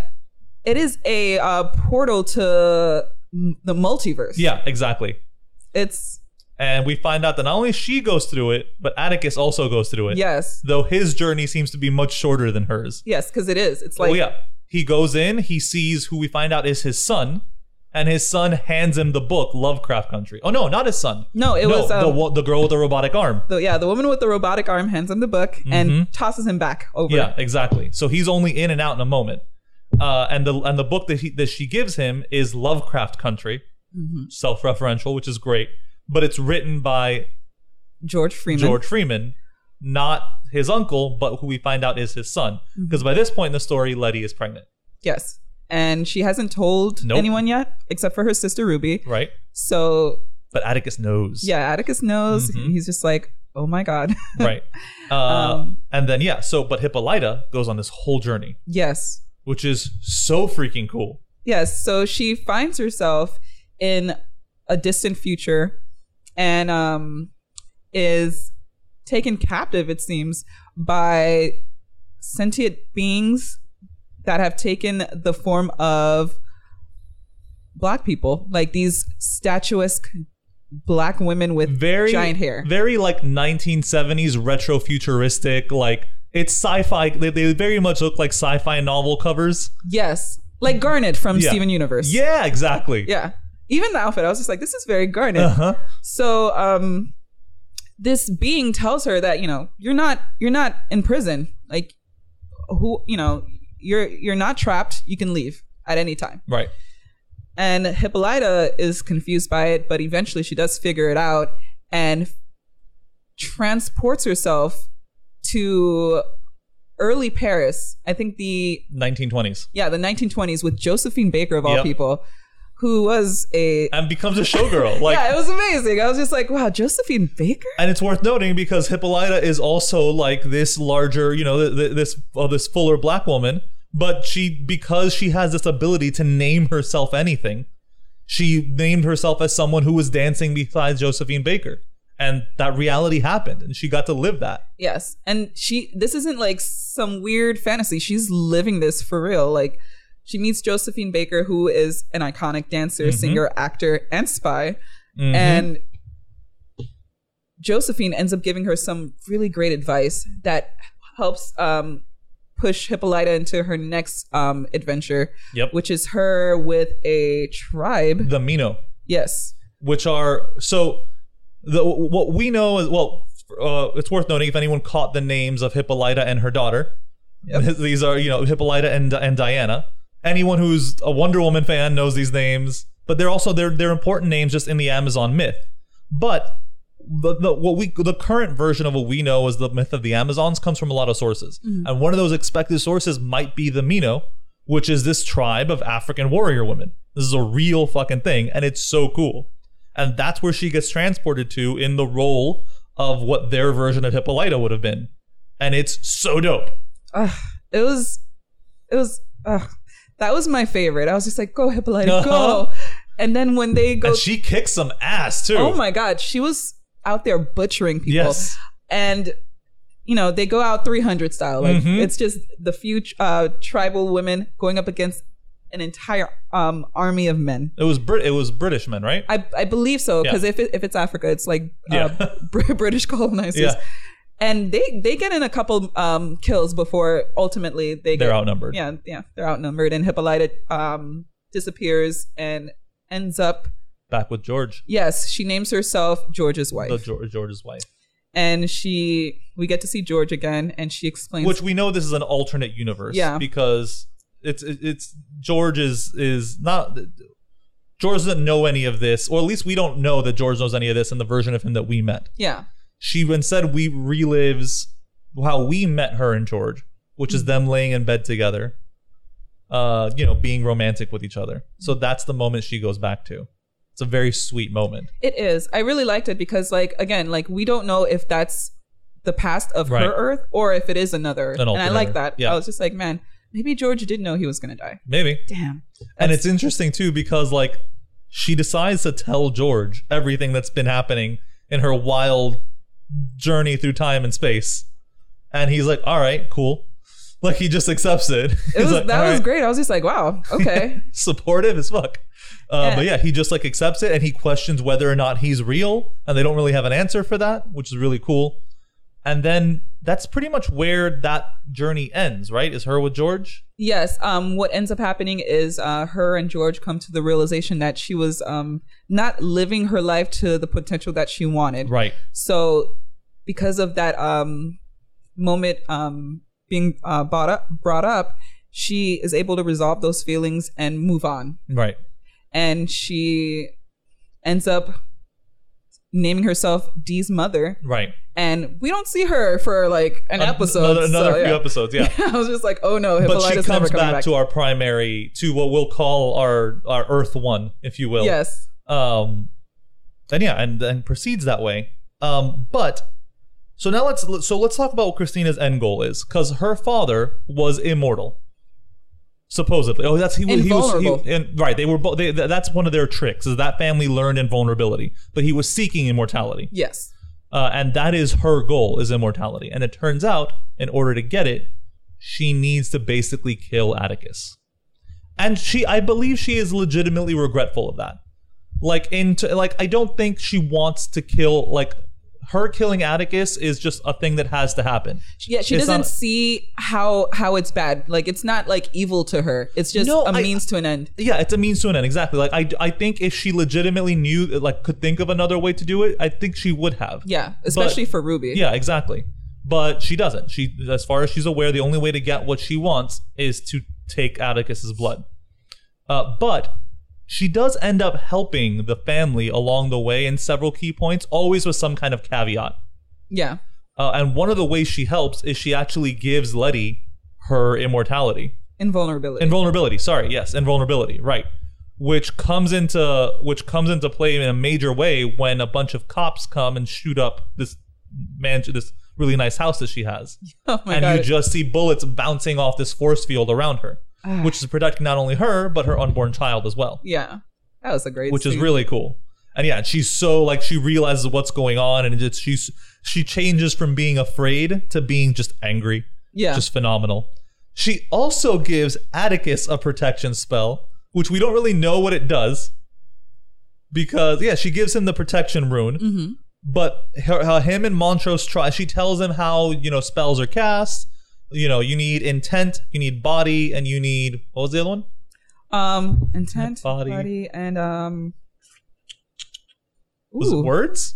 it is a uh, portal to the multiverse. yeah, exactly. it's And we find out that not only she goes through it, but Atticus also goes through it. Yes. Though his journey seems to be much shorter than hers. Yes, because it is. It's like oh yeah. He goes in, he sees who we find out is his son, and his son hands him the book Lovecraft Country. Oh no, not his son. No, it was, the um, wo- the girl with the robotic arm. the, yeah, the woman with the robotic arm hands him the book and tosses him back over. Mm-hmm. Yeah, exactly. So he's only in and out in a moment. Uh, and the and the book that he that she gives him is Lovecraft Country, Mm-hmm. self-referential, which is great. But it's written by George Freeman. George Freeman, not his uncle, but who we find out is his son. Mm-hmm. Because by this point in the story, Letty is pregnant, Yes. And she hasn't told Nope. anyone yet, except for her sister Ruby. right? So But Atticus knows. yeah, Atticus knows. Mhm. He's just like, oh my god. *laughs* Right. Uh, Um, and then yeah, so but Hippolyta goes on this whole journey, yes. which is so freaking cool. Yes. So she finds herself in a distant future and um is taken captive, it seems, by sentient beings that have taken the form of black people, like these statuesque black women with Very giant hair. Very like 1970s retro futuristic, like it's sci-fi. They, they very much look like sci-fi novel covers. yes. Like Garnet from Yeah. Steven Universe. Yeah, exactly. Yeah. Even the outfit, I was just like, this is very Garnet. Uh-huh. So um this being tells her that, you know, you're not you're not in prison. Like who you know, you're you're not trapped. You can leave at any time. Right. And Hippolyta is confused by it, but eventually she does figure it out and transports herself to early Paris. I think the 1920s. yeah, the 1920s with Josephine Baker of all Yep. people, who was a And becomes a showgirl. Like *laughs* yeah, it was amazing. I was just like, wow, Josephine Baker. And it's worth noting because Hippolyta is also like this larger, you know, th- th- this uh, this fuller black woman, but she because she has this ability to name herself anything, she named herself as someone who was dancing beside Josephine Baker, and that reality happened, and she got to live that. Yes. And she this isn't like some weird fantasy. She's living this for real. Like she meets Josephine Baker, who is an iconic dancer, singer, actor, and spy. And Josephine ends up giving her some really great advice that helps um, push Hippolyta into her next um, adventure, Yep. which is her with a tribe. The Mino. yes. which are so the what we know is well uh, it's worth noting if anyone caught the names of Hippolyta and her daughter *laughs* these are you know Hippolyta and and Diana anyone who's a Wonder Woman fan knows these names but they're also they're they're important names just in the Amazon myth but the, the what we the current version of what we know as the myth of the Amazons comes from a lot of sources and one of those expected sources might be the Mino which is this tribe of African warrior women this is a real fucking thing and it's so cool and that's where she gets transported to in the role of what their version of Hippolyta would have been. And it's so dope. Ugh, it was it was ugh, that was my favorite. I was just like, go Hippolyta, Uh-huh. go. And then when they go And she kicks some ass too. Oh my god, she was out there butchering people. Yes. And you know, they go out 300 style. Like Mhm. it's just the few uh, tribal women going up against an entire um, army of men. It was Brit it was British men, right? I, I believe so because Yeah. if it, if it's Africa, it's like uh, Yeah. *laughs* Br- *laughs* British colonizers. Yeah. And they they get in a couple um, kills before ultimately they They're outnumbered. Yeah, yeah, they're outnumbered, and Hippolyta um, disappears and ends up. Back with George, Yes, she names herself George's wife, the George, George's wife. and she we get to see George again, and she explains. Which we know this is an alternate universe. Yeah. Because it's it's George is is not George doesn't know any of this, or at least we don't know that George knows any of this in the version of him that we met. yeah, she instead we relives how we met her and George, which is them laying in bed together, uh, you know, being romantic with each other. So that's the moment she goes back to. It's a very sweet moment. it is. I really liked it because, like, again, like we don't know if that's the past of Right. her Earth or if it is another. An and I like that. Yeah. I was just like, man, maybe George did know he was gonna die. Maybe. Damn. And it's interesting too because like she decides to tell George everything that's been happening in her wild journey through time and space. And he's like, "All right, cool." Like he just accepts it. It *laughs* was that was great. I was just like, wow, okay. *laughs* supportive as fuck. Uh, Yeah. But yeah, he just like accepts it and he questions whether or not he's real, and they don't really have an answer for that, which is really cool. And then that's pretty much where that journey ends, right? Is her with George? Yes. Um, what ends up happening is uh, her and George come to the realization that she was um, not living her life to the potential that she wanted. Right. So, because of that um, moment um, being uh, brought up, brought up, she is able to resolve those feelings and move on. Right. And she ends up naming herself Dee's mother. Right. And we don't see her for like an episode. Another, another so, few yeah. episodes, *laughs* yeah. I was just like, oh no, but Hippolytus she comes back, back. to our primary, to what we'll call our our Earth One, if you will. yes. Um, and yeah, and then proceeds that way. Um, but so now let's so let's talk about what Christina's end goal is, because her father was immortal, supposedly. Oh, that's he was he was he, and, right. They were both. They, that's one of their tricks is that family learned invulnerability, but he was seeking immortality. Yes. uh, and that is her goal is immortality and it turns out in order to get it she needs to basically kill atticus and she i believe she is legitimately regretful of that like into like i don't think she wants to kill like her killing atticus is just a thing that has to happen Yeah, she It's doesn't not- see how how it's bad. Like it's not like evil to her. It's just No, a I- means to an end. yeah it's a means to an end exactly like i i think if she legitimately knew like could think of another way to do it i think she would have Yeah, especially for Ruby. Yeah, exactly. But she doesn't. She, as far as she's aware, the only way to get what she wants is to take Atticus's blood. Uh, but she does end up helping the family along the way in several key points, always with some kind of caveat. Yeah. Uh, and one of the ways she helps is she actually gives Letty her immortality, Invulnerability. invulnerability. Sorry, yes, invulnerability. Right, which comes into which comes into play in a major way when a bunch of cops come and shoot up this mansion, this really nice house that she has, *laughs* oh my and god. you just see bullets bouncing off this force field around her, *sighs* which is protecting not only her but her unborn child as well yeah. That was a great which is really cool. And yeah, she's so like she realizes what's going on, and it's she's she changes from being afraid to being just angry. Yeah. just phenomenal. She also gives Atticus a protection spell, which we don't really know what it does, because yeah, she gives him the protection rune. Mm-hmm. But her, how him and Montrose try, she tells him how you know spells are cast. You know, you need intent, you need body, and you need what was the other one? um intent, Body. body, and um Was it words?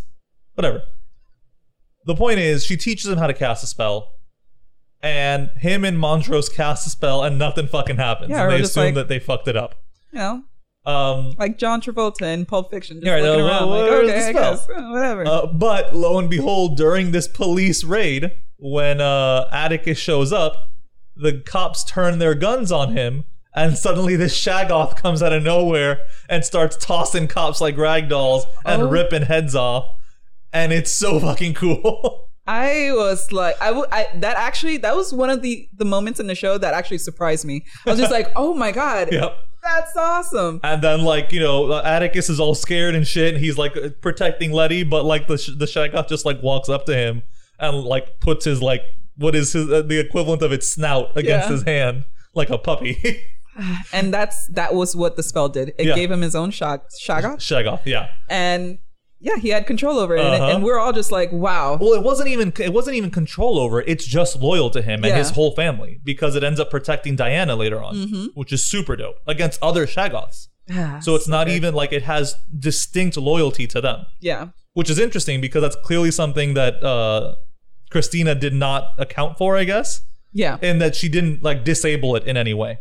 Whatever. The point is, she teaches him how to cast a spell, and him and Montrose cast a spell, and nothing fucking happens. Yeah, and they assume like- that they fucked it up. you know, Um, like John Travolta in Pulp Fiction, just Yeah, looking uh, around, where- like, okay, I guess, *laughs* whatever. uh, but lo and behold, during this police raid, when uh, Atticus shows up, the cops turn their guns on him, and *laughs* suddenly this Shoggoth comes out of nowhere and starts tossing cops like rag dolls and Oh. ripping heads off. And it's so fucking cool. *laughs* I was like, I, w- I that actually that was one of the the moments in the show that actually surprised me. I was just like, *laughs* oh my god, yep. that's awesome. And then, like, you know, uh, Atticus is all scared and shit, and he's like protecting Letty, but like the, sh- the Shoggoth just like walks up to him and like puts his like, what is his, uh, the equivalent of its snout against Yeah. his hand, like a puppy. *laughs* And that's that was what the spell did. It Yeah. gave him his own shot, Shoggoth, Shoggoth, yeah. and yeah, he had control over it. And, Uh-huh. and we're all just like, wow. Well, it wasn't even it wasn't even control over it. It's just loyal to him and Yeah. his whole family because it ends up protecting Diana later on, Mm-hmm. which is super dope against other Shoggoths. So it's not even like it has distinct loyalty to them. yeah, which is interesting because that's clearly something that uh, Christina did not account for, I guess, yeah. And that she didn't like disable it in any way.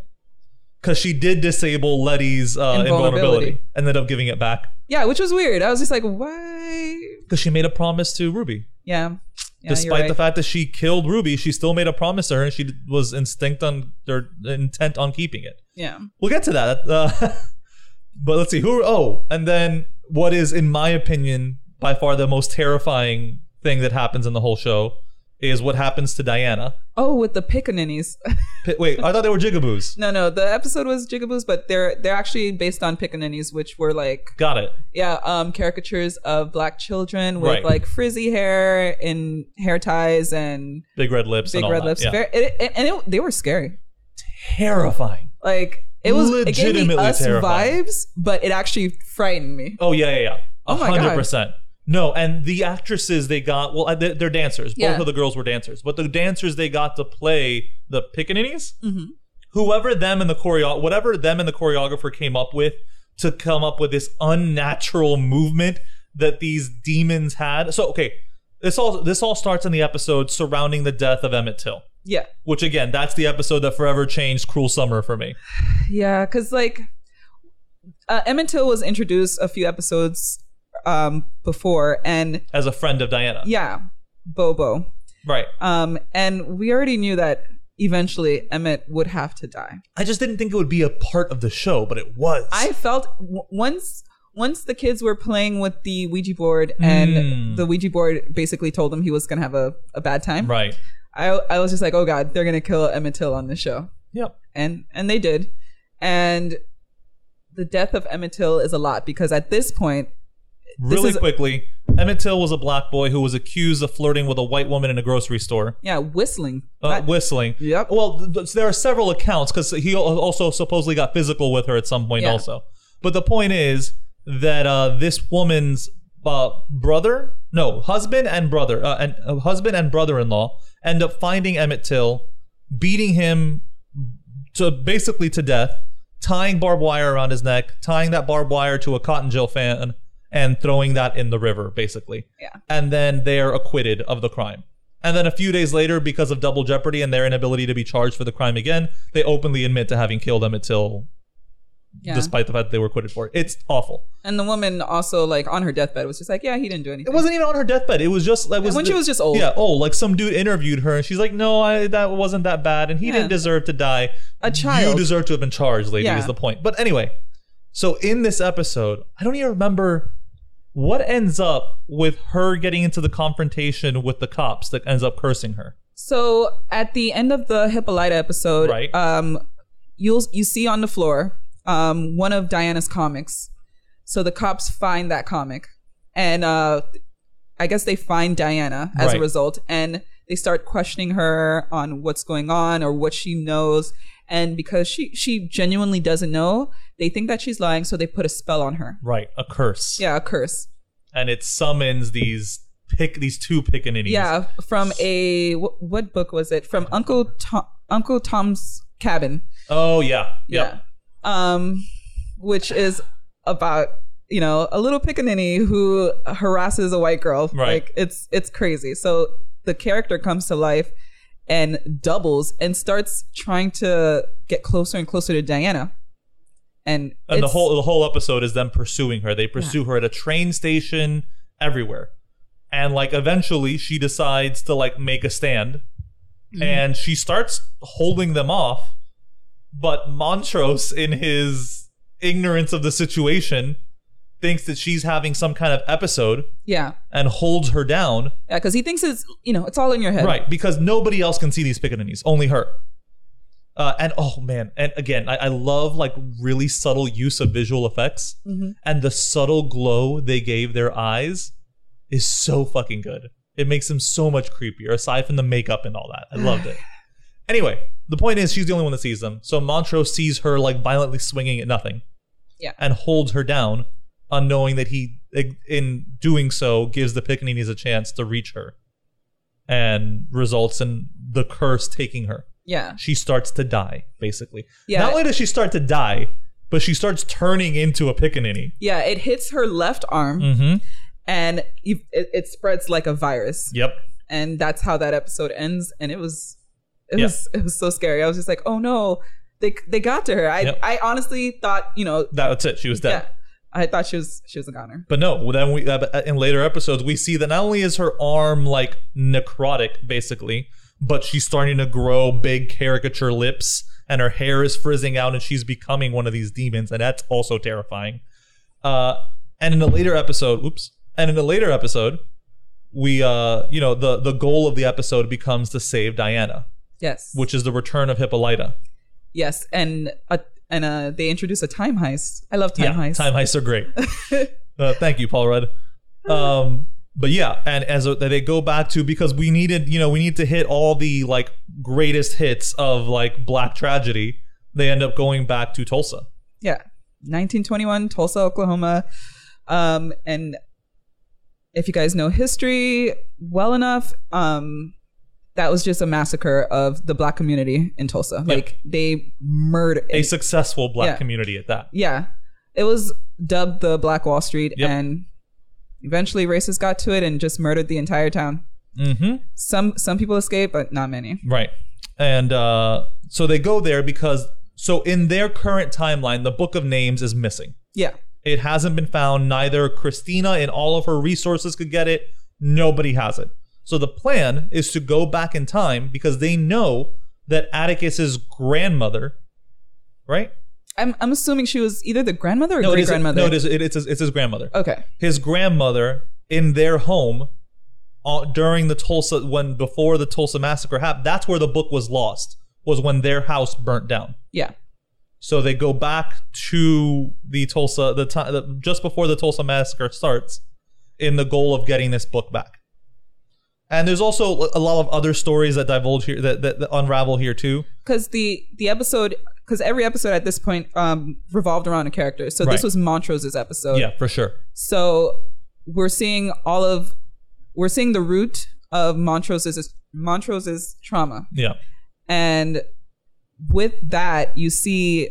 Because she did disable Letty's uh, Invulnerability. and ended up giving it back Yeah, which was weird. I was just like, why? because she made a promise to Ruby. Yeah. yeah Despite right. the fact that she killed Ruby, she still made a promise to her, and she was instinct on or intent on keeping it. Yeah. We'll get to that. Uh, *laughs* but let's see who. Oh, and then what is, in my opinion, by far the most terrifying thing that happens in the whole show is what happens to Diana. Oh, with the pickaninnies. P- Wait, I thought they were jigaboos. *laughs* no, no, the episode was Jigaboos, but they're they're actually based on pickaninnies, which were like Got it. yeah, um, caricatures of black children with Right. like frizzy hair and hair ties and Big red lips. big and all red that. lips. Yeah. Very, it, it- and it, they were scary. Terrifying. Like It was it Legitimately us terrifying. vibes, but it actually frightened me. Oh yeah, yeah, yeah. A Oh my God. No, and the actresses they got, well, uh, they're, they're dancers. Both Yeah. of the girls were dancers, but the dancers they got to play the pickaninnies. Mm-hmm. Whoever them and the choreo, whatever them and the choreographer came up with to come up with this unnatural movement that these demons had. So okay, this all this all starts in the episode surrounding the death of Emmett Till. Yeah, Which again, that's the episode that forever changed Cruel Summer for me. yeah, because like uh, Emmett Till was introduced a few episodes um before, and As a friend of Diana. yeah, Bobo. Right. Um, and we already knew that eventually Emmett would have to die. I just didn't think it would be a part of the show, but it was. I felt w- once once the kids were playing with the Ouija board and Mm. the Ouija board basically told him he was gonna have a, a bad time. right. I I was just like, oh god, they're gonna kill Emmett Till on this show, Yep. and and they did, and the death of Emmett Till is a lot because at this point, Really is- quickly, Emmett Till was a black boy who was accused of flirting with a white woman in a grocery store. yeah, whistling. Uh, That- whistling. Yep. Well, th- th- there are several accounts because he also supposedly got physical with her at some point, Yeah. also. But the point is that uh, this woman's uh, brother, no, husband and brother, uh, and uh, husband and brother-in-law end up finding Emmett Till, beating him to basically to death, tying barbed wire around his neck, tying that barbed wire to a cotton gin fan, and throwing that in the river, basically. Yeah. And then they're acquitted of the crime. And then a few days later, because of double jeopardy and their inability to be charged for the crime again, they openly admit to having killed Emmett Till, yeah. despite the fact that they were acquitted for it. It's awful. and the woman also like on her deathbed was just like, yeah, he didn't do anything. It wasn't even on her deathbed. It was just like was when she was just old. Yeah, oh, like some dude interviewed her and she's like, "No, I, that wasn't that bad, and he Yeah. didn't deserve to die. A child. You deserve to have been charged, lady." Yeah. Is the point. But anyway, so in this episode, I don't even remember what ends up with her getting into the confrontation with the cops that ends up cursing her. So at the end of the Hippolyta episode, Right. um, you'll you see on the floor um, one of Diana's comics. So the cops find that comic, and uh, I guess they find Diana as a result, and they start questioning her on what's going on or what she knows. And because she she genuinely doesn't know, they think that she's lying, so they put a spell on her. Right, a curse. Yeah, a curse. and it summons these pick these two pickaninnies. Yeah, from a wh- what book was it? From Uncle Tom, Uncle Tom's Cabin. Oh yeah. Yeah. Um, which is about you know a little pickaninny who harasses a white girl. Right. Like it's it's crazy. So the character comes to life and doubles and starts trying to get closer and closer to Diana. And And the whole the whole episode is them pursuing her. They pursue her at a train station, everywhere, and like eventually she decides to like make a stand, Mm-hmm. and she starts holding them off. But Montrose, in his ignorance of the situation, thinks that she's having some kind of episode yeah and holds her down. yeah because he thinks it's you know it's all in your head. Right, because nobody else can see these pickaninnies, only her. Uh, and oh man, and again, I, I love like really subtle use of visual effects, and the subtle glow they gave their eyes is so fucking good. It makes them so much creepier, aside from the makeup and all that. I loved it. *sighs* Anyway, the point is, she's the only one that sees them. So Montrose sees her like violently swinging at nothing, Yeah. and holds her down, unknowing that he, in doing so, gives the pickaninnies a chance to reach her and results in the curse taking her. Yeah. She starts to die, basically. Yeah. Not only does she start to die, but she starts turning into a pickaninny. Yeah. It hits her left arm Mm-hmm. and it, it spreads like a virus. Yep. and that's how that episode ends and it was it Yeah. was it was so scary i was just like oh no they they got to her i Yep. i honestly thought you know That's it. She was dead. yeah i thought she was she was a goner But no, then we uh, in later episodes we see that not only is her arm like necrotic, basically, but she's starting to grow big caricature lips, and her hair is frizzing out, and she's becoming one of these demons, and that's also terrifying. Uh, and in a later episode, oops, and in a later episode, we uh, you know, the the goal of the episode becomes to save Diana, yes which is the return of Hippolyta. yes and uh and uh they introduce a time heist i love time heists. Time heists are great. *laughs* uh, thank you, Paul Rudd. Um, but yeah, and as a, they go back to because we needed, you know, we need to hit all the like greatest hits of like black tragedy. they end up going back to Tulsa. Yeah. 1921, Tulsa, Oklahoma. Um, and if you guys know history well enough, um, that was just a massacre of the black community in Tulsa. Like they murdered A successful black Yeah. community at that. Yeah. It was dubbed the Black Wall Street Yep. and eventually racists got to it and just murdered the entire town. Mm-hmm. Some some people escaped, but not many. Right. And uh, so they go there because, so in their current timeline, the Book of Names is missing. Yeah. It hasn't been found. Neither Christina and all of her resources could get it. Nobody has it. So the plan is to go back in time because they know that Atticus's grandmother, right? I'm I'm assuming she was either the grandmother or No, great grandmother. No, it is. It, it's his, it's his grandmother. Okay. His grandmother in their home uh, during the Tulsa when before the Tulsa massacre happened. That's where the book was lost. Was when their house burnt down. Yeah. So they go back to the Tulsa the time just before the Tulsa massacre starts, in the goal of getting this book back. And there's also a lot of other stories that divulge here that, that, that unravel here too. because the the episode because every episode at this point um revolved around a character so Right. this was montrose's episode yeah, for sure. so we're seeing all of we're seeing the root of montrose's montrose's trauma Yeah, and with that you see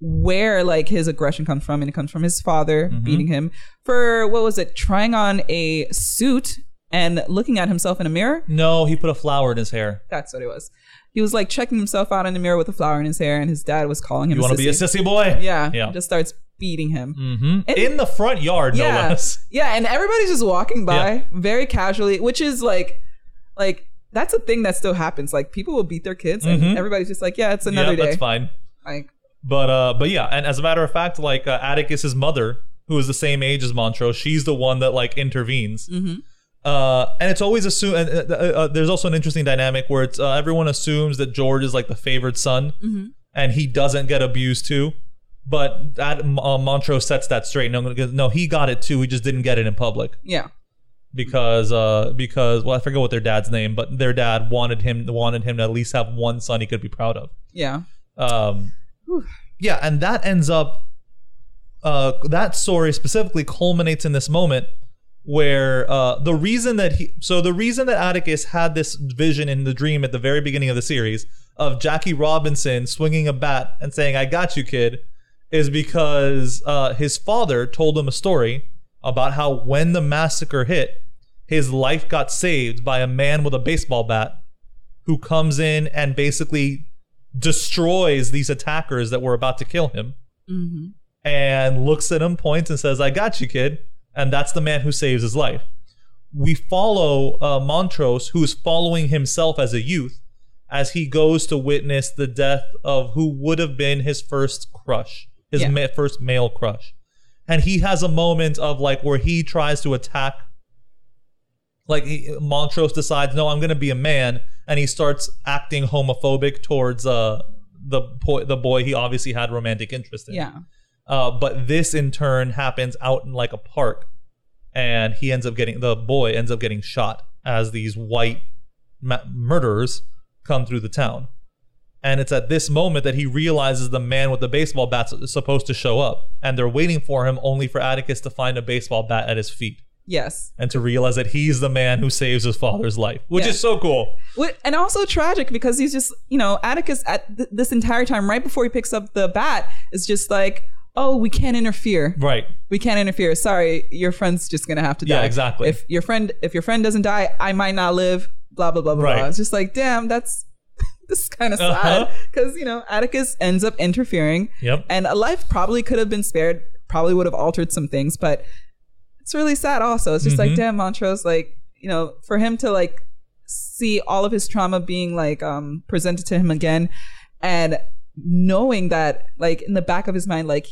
where like his aggression comes from and it comes from his father Mm-hmm. beating him for what was it trying on a suit and looking at himself in a mirror no, he put a flower in his hair. that's what it was. He was like checking himself out in the mirror with a flower in his hair, and his dad was calling him. You want to be a sissy. boy? Yeah, yeah. Just starts beating him. hmm And- in the front yard, no yeah, less. yeah, and everybody's just walking by very casually, which is like, like that's a thing that still happens. Like people will beat their kids, and Mhm. everybody's just like, yeah, it's another yeah, day. that's fine. Like, But uh, but yeah, and as a matter of fact, like uh, Atticus's mother, who is the same age as Montrose, she's the one that like intervenes. mhm. Uh, and it's always assumed. Uh, uh, uh, there's also an interesting dynamic where it's uh, everyone assumes that George is like the favored son, Mm-hmm. and he doesn't get abused too. But that uh, Montrose sets that straight. No, no, he got it too. He just didn't get it in public yeah, because uh because well I forget what their dad's name, but their dad wanted him wanted him to at least have one son he could be proud of. yeah, Um, yeah, and that ends up. Uh, that story specifically culminates in this moment where uh, the reason that he, so the reason that Atticus had this vision in the dream at the very beginning of the series of Jackie Robinson swinging a bat and saying "I got you, kid," is because uh, his father told him a story about how when the massacre hit, his life got saved by a man with a baseball bat who comes in and basically destroys these attackers that were about to kill him mm-hmm. and looks at him, points, and says, I got you, kid. And that's the man who saves his life. We follow uh, Montrose, who is following himself as a youth as he goes to witness the death of who would have been his first crush, his Yeah. ma- first male crush. And he has a moment of like where he tries to attack like he, Montrose decides, no, I'm going to be a man, and he starts acting homophobic towards uh the boy, the boy he obviously had romantic interest in. yeah, Uh, but this in turn happens out in like a park, and he ends up getting the boy ends up getting shot as these white ma- murderers come through the town. And it's at this moment that he realizes the man with the baseball bat is supposed to show up, and they're waiting for him only for Atticus to find a baseball bat at his feet yes. and to realize that he's the man who saves his father's life, which Yeah. is so cool. And also tragic because he's just, you know, Atticus at th- this entire time, right before he picks up the bat, is just like, oh, we can't interfere. Right. We can't interfere. Sorry, your friend's just gonna have to die. Yeah, exactly. If your friend, if your friend doesn't die, I might not live. Blah blah blah blah. Right. blah. It's just like, damn, that's *laughs* this is kind of Uh-huh. sad because you know Atticus ends up interfering, Yep. and a life probably could have been spared. Probably would have altered some things, but it's really sad. Also, it's just Mm-hmm. like, damn, Montrose, like you know, for him to like see all of his trauma being like um presented to him again, and knowing that like in the back of his mind, like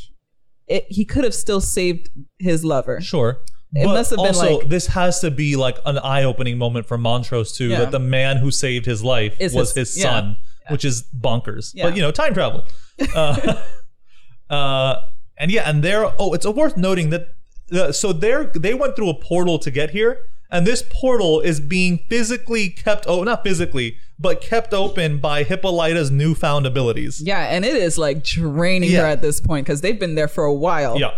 it, he could have still saved his lover. Sure. It but must have been also, like- this has to be like an eye-opening moment for Montrose too. Yeah. That the man who saved his life Is was his- his, yeah. son, which is bonkers. Yeah. But you know, time travel. *laughs* Uh, *laughs* uh, and yeah, and there. Oh, it's worth noting that. Uh, so they're they went through a portal to get here, and this portal is being physically kept. Oh, not physically, but kept open by Hippolyta's newfound abilities. Yeah, and it is like draining Yeah. her at this point because they've been there for a while. Yeah.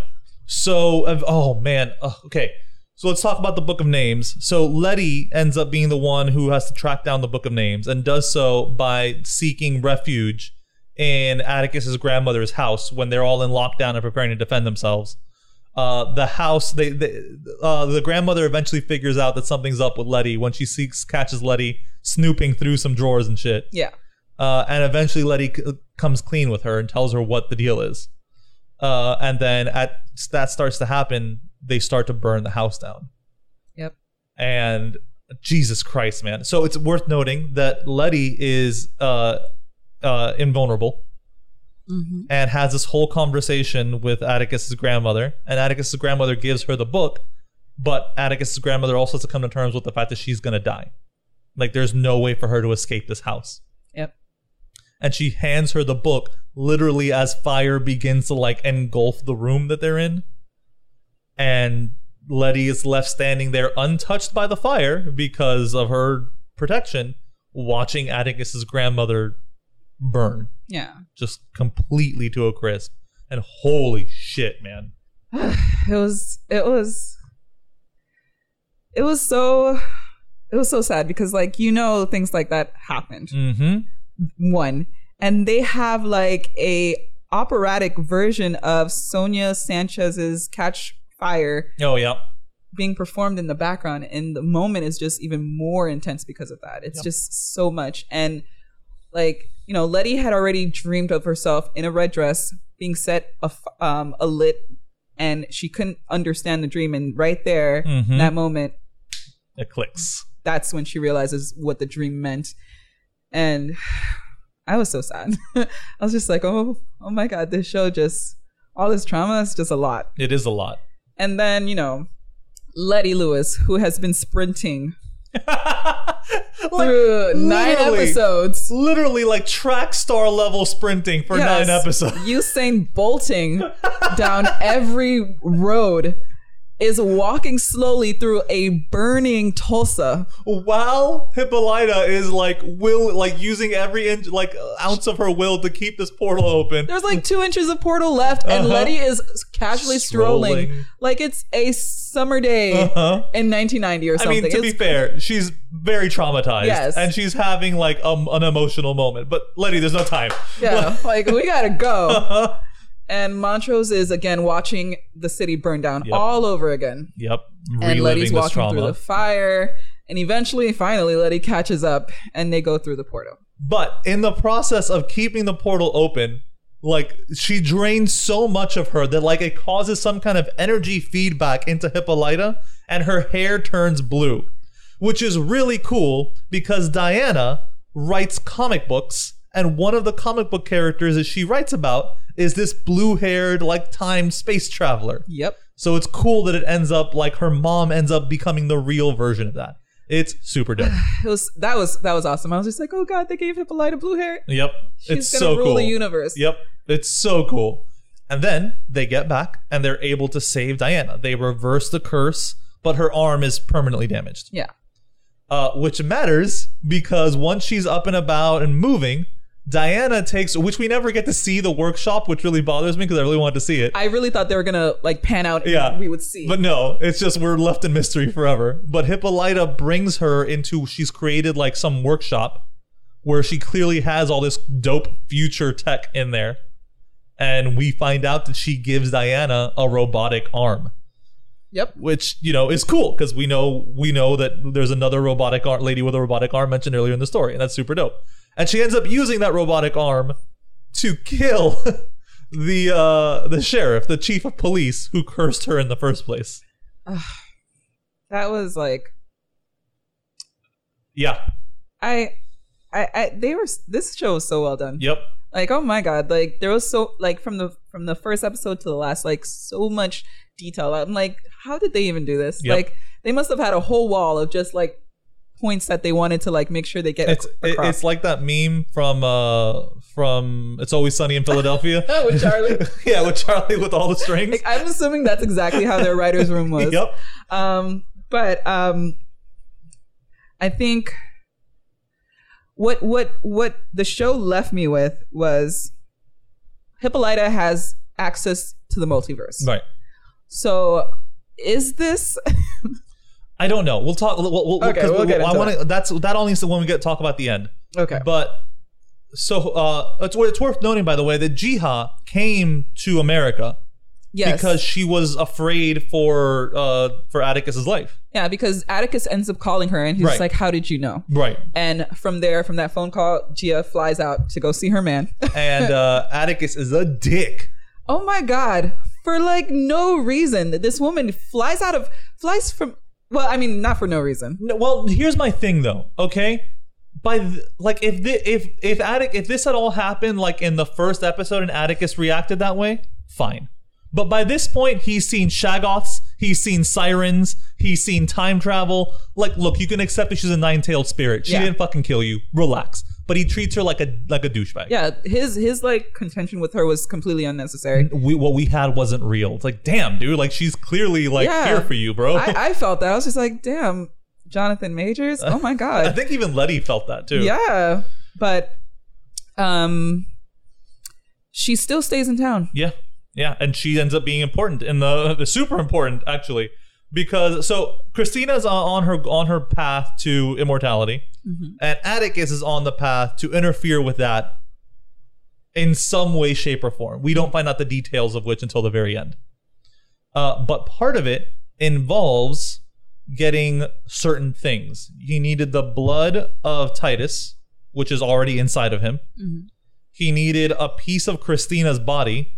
So, oh man. Uh, okay. So let's talk about the Book of Names. So Letty ends up being the one who has to track down the Book of Names and does so by seeking refuge in Atticus's grandmother's house when they're all in lockdown and preparing to defend themselves. Uh, the house, they, they uh, the grandmother eventually figures out that something's up with Letty when she seeks catches Letty snooping through some drawers and shit. Yeah. Uh, and eventually Letty c- comes clean with her and tells her what the deal is. Uh, and then at that starts to happen, they start to burn the house down. Yep. And Jesus Christ, man! So it's worth noting that Letty is uh, uh, invulnerable Mm-hmm. and has this whole conversation with Atticus's grandmother. And Atticus's grandmother gives her the book, but Atticus's grandmother also has to come to terms with the fact that she's gonna die. Like, there's no way for her to escape this house Yep. and she hands her the book literally as fire begins to like engulf the room that they're in and letty is left standing there untouched by the fire because of her protection watching atticus's grandmother burn. Yeah. just completely to a crisp. And holy shit man. *sighs* It was it was it was so it was so sad because like you know things like that happened. mm-hmm. One. And they have like a operatic version of Sonia Sanchez's Catch Fire oh yeah. being performed in the background. And the moment is just even more intense because of that. It's just so much. And like you know letty had already dreamed of herself in a red dress being set a, um, alit and she couldn't understand the dream. And right there Mhm. that moment it clicks that's when she realizes what the dream meant. And *sighs* i was so sad. *laughs* I was just like oh oh my god this show just all this trauma is just a lot. It is a lot. And then, you know, Letty Lewis, who has been sprinting *laughs* through nine episodes. literally like track star level sprinting for Yes, nine episodes. Usain bolting *laughs* down every road is walking slowly through a burning Tulsa. while Hippolyta is like will like using every inch like ounce of her will to keep this portal open. There's like two inches of portal left, and Uh-huh. Letty is casually strolling, Strolling. like it's a summer day Uh-huh. in 1990 or something. I mean, to be fair, she's very traumatized, Yes. and she's having like um, an emotional moment. But Letty, there's no time. yeah, *laughs* like we gotta go. And Montrose is again watching the city burn down Yep. all over again. Yep, And Letty's walking trauma. through the fire. And eventually, finally, Letty catches up and they go through the portal. But in the process of keeping the portal open, like she drains so much of her that like it causes some kind of energy feedback into Hippolyta and her hair turns blue, which is really cool because Diana writes comic books and one of the comic book characters that she writes about is this blue-haired like time space traveler. Yep. So it's cool that it ends up like her mom ends up becoming the real version of that. It's super dope. *sighs* It was that was that was awesome. I was just like, oh god, they gave Hippolyta blue hair. Yep. She's it's gonna so rule cool. the universe. Yep. It's so cool. And then they get back and they're able to save Diana. They reverse the curse, but her arm is permanently damaged. Yeah. Uh, which matters because once she's up and about and moving, Diana takes, which we never get to see the workshop, which really bothers me because I really wanted to see it. I really thought they were gonna like pan out and Yeah. we would see. But no, it's just we're left in mystery forever. But Hippolyta brings her into she's created like some workshop where she clearly has all this dope future tech in there. And we find out that she gives Diana a robotic arm, yep. which, you know, is cool because we know we know that there's another robotic arm lady with a robotic arm mentioned earlier in the story, and that's super dope. And she ends up using that robotic arm to kill *laughs* the uh the sheriff, the chief of police who cursed her in the first place. That was like Yeah. I I, I they were this show was so well done. Yep. Like oh my god, like there was so like from the from the first episode to the last, like so much detail. I'm like, how did they even do this? Yep. Like they must have had a whole wall of just like points that they wanted to like make sure they get It's ac- across. it's like that meme from uh from It's Always Sunny in Philadelphia. Oh, *laughs* with Charlie. *laughs* yeah, with Charlie with all the strings. Like, I'm assuming that's exactly how their writers' room was. *laughs* Yep. Um, but um, I think what what what the show left me with was Hippolyta has access to the multiverse. Right. So is this I don't know. We'll talk. We'll, we'll, Okay, 'cause we'll get I into want to. That's that only is the when we get to talk about the end. okay? But so uh, it's, it's worth noting, by the way, that Ji-ah came to America yes, because she was afraid for uh, for Atticus's life. yeah, because Atticus ends up calling her and he's Right. like, "How did you know?" Right. And from there, from that phone call, Ji-ah flies out to go see her man. And *laughs* uh, Atticus is a dick. oh my god! For like no reason, that this woman flies out of flies from. Well, I mean, not for no reason. No, well, here's my thing though. Okay, by th- like if thi- if if Attic if this had all happened like in the first episode and Atticus reacted that way, fine. But by this point, he's seen Shoggoths, he's seen sirens, he's seen time travel. Like, look, you can accept that she's a nine-tailed spirit. She Yeah. didn't fucking kill you. Relax. But he treats her like a like a douchebag. Yeah, his his like contention with her was completely unnecessary. We, what we had wasn't real. It's like, damn, dude. Like, she's clearly like Yeah. here for you, bro. I, I felt that. I was just like, damn, Jonathan Majors. Oh my *laughs* god. I think even Letty felt that too. Yeah, but um, she still stays in town. Yeah, yeah, and she ends up being important in the super important actually because so Christina's on- on her on her path to immortality, and Atticus is on the path to interfere with that in some way, shape, or form. We don't find out the details of which until the very end. Uh, but part of it involves getting certain things. He needed the blood of Titus, which is already inside of him. He needed a piece of Christina's body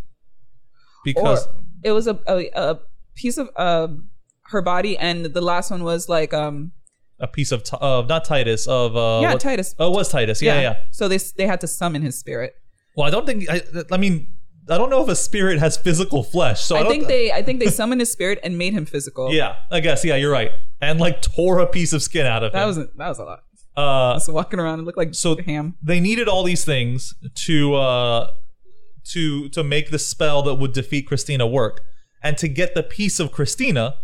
because or it was a, a, a piece of uh, her body, and the last one was like um a piece of of not Titus of uh, yeah what- Titus. Oh, it was Titus. Yeah, yeah. So they they had to summon his spirit. Well, I don't think. I, I mean, I don't know if a spirit has physical flesh. So I, I think they I think they summoned his spirit and made him physical. Yeah, I guess. Yeah, you're right. And like tore a piece of skin out of that him. was that was a lot. uh, Just walking around and looked like So- ham. they needed all these things to uh to to make the spell that would defeat Christina work. And to get the piece of Christina,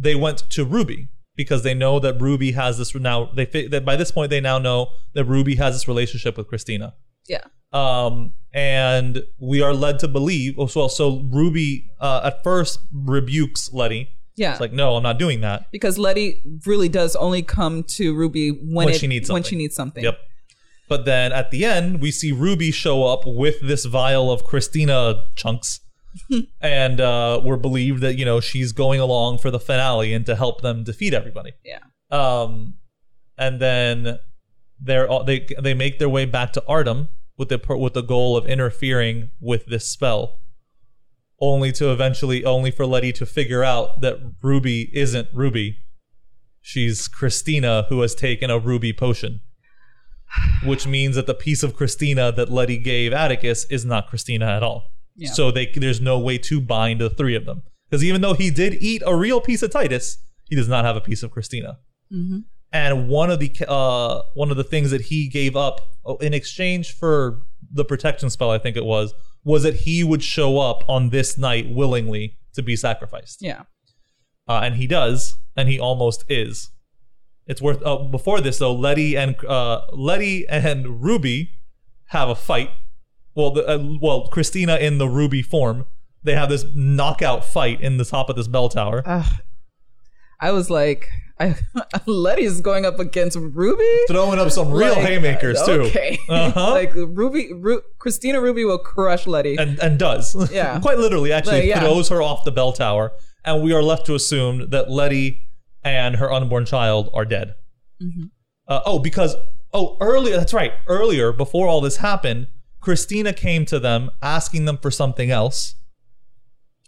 they went to Ruby because they know that Ruby has this now they that by this point they now know that Ruby has this relationship with Christina. Yeah. Um and we are led to believe oh, so Ruby uh, at first rebukes Letty. Yeah. It's like no, I'm not doing that. because Letty really does only come to Ruby when, When it, she needs when she needs something. Yep. But then at the end, we see Ruby show up with this vial of Christina chunks. *laughs* and uh, we're believed that, you know, she's going along for the finale and to help them defeat everybody. Yeah. Um, and then they're all, they they make their way back to Ardham with the with the goal of interfering with this spell, only to eventually only for Letty to figure out that Ruby isn't Ruby. She's Christina who has taken a Ruby potion, which means that the piece of Christina that Letty gave Atticus is not Christina at all. Yeah. So they there's no way to bind the three of them. Because even though he did eat a real piece of Titus, he does not have a piece of Christina. And one of the uh one of the things that he gave up oh, in exchange for the protection spell i think it was was that he would show up on this night willingly to be sacrificed. Yeah. uh, and he does and he almost is. It's worth uh, before this though letty and uh letty and ruby have a fight well the, uh, well christina in the ruby form they have this knockout fight in the top of this bell tower Ugh. I was like, I, *laughs* Letty's going up against Ruby. throwing up some real Like, haymakers too Okay. *laughs* Uh-huh. like Ruby, Ru- Christina Ruby will crush Letty. and and does *laughs* Yeah. quite literally actually Like, yeah. throws her off the bell tower and we are left to assume that letty and her unborn child are dead Mm-hmm. uh, oh because oh earlier that's right earlier before all this happened christina came to them asking them for something else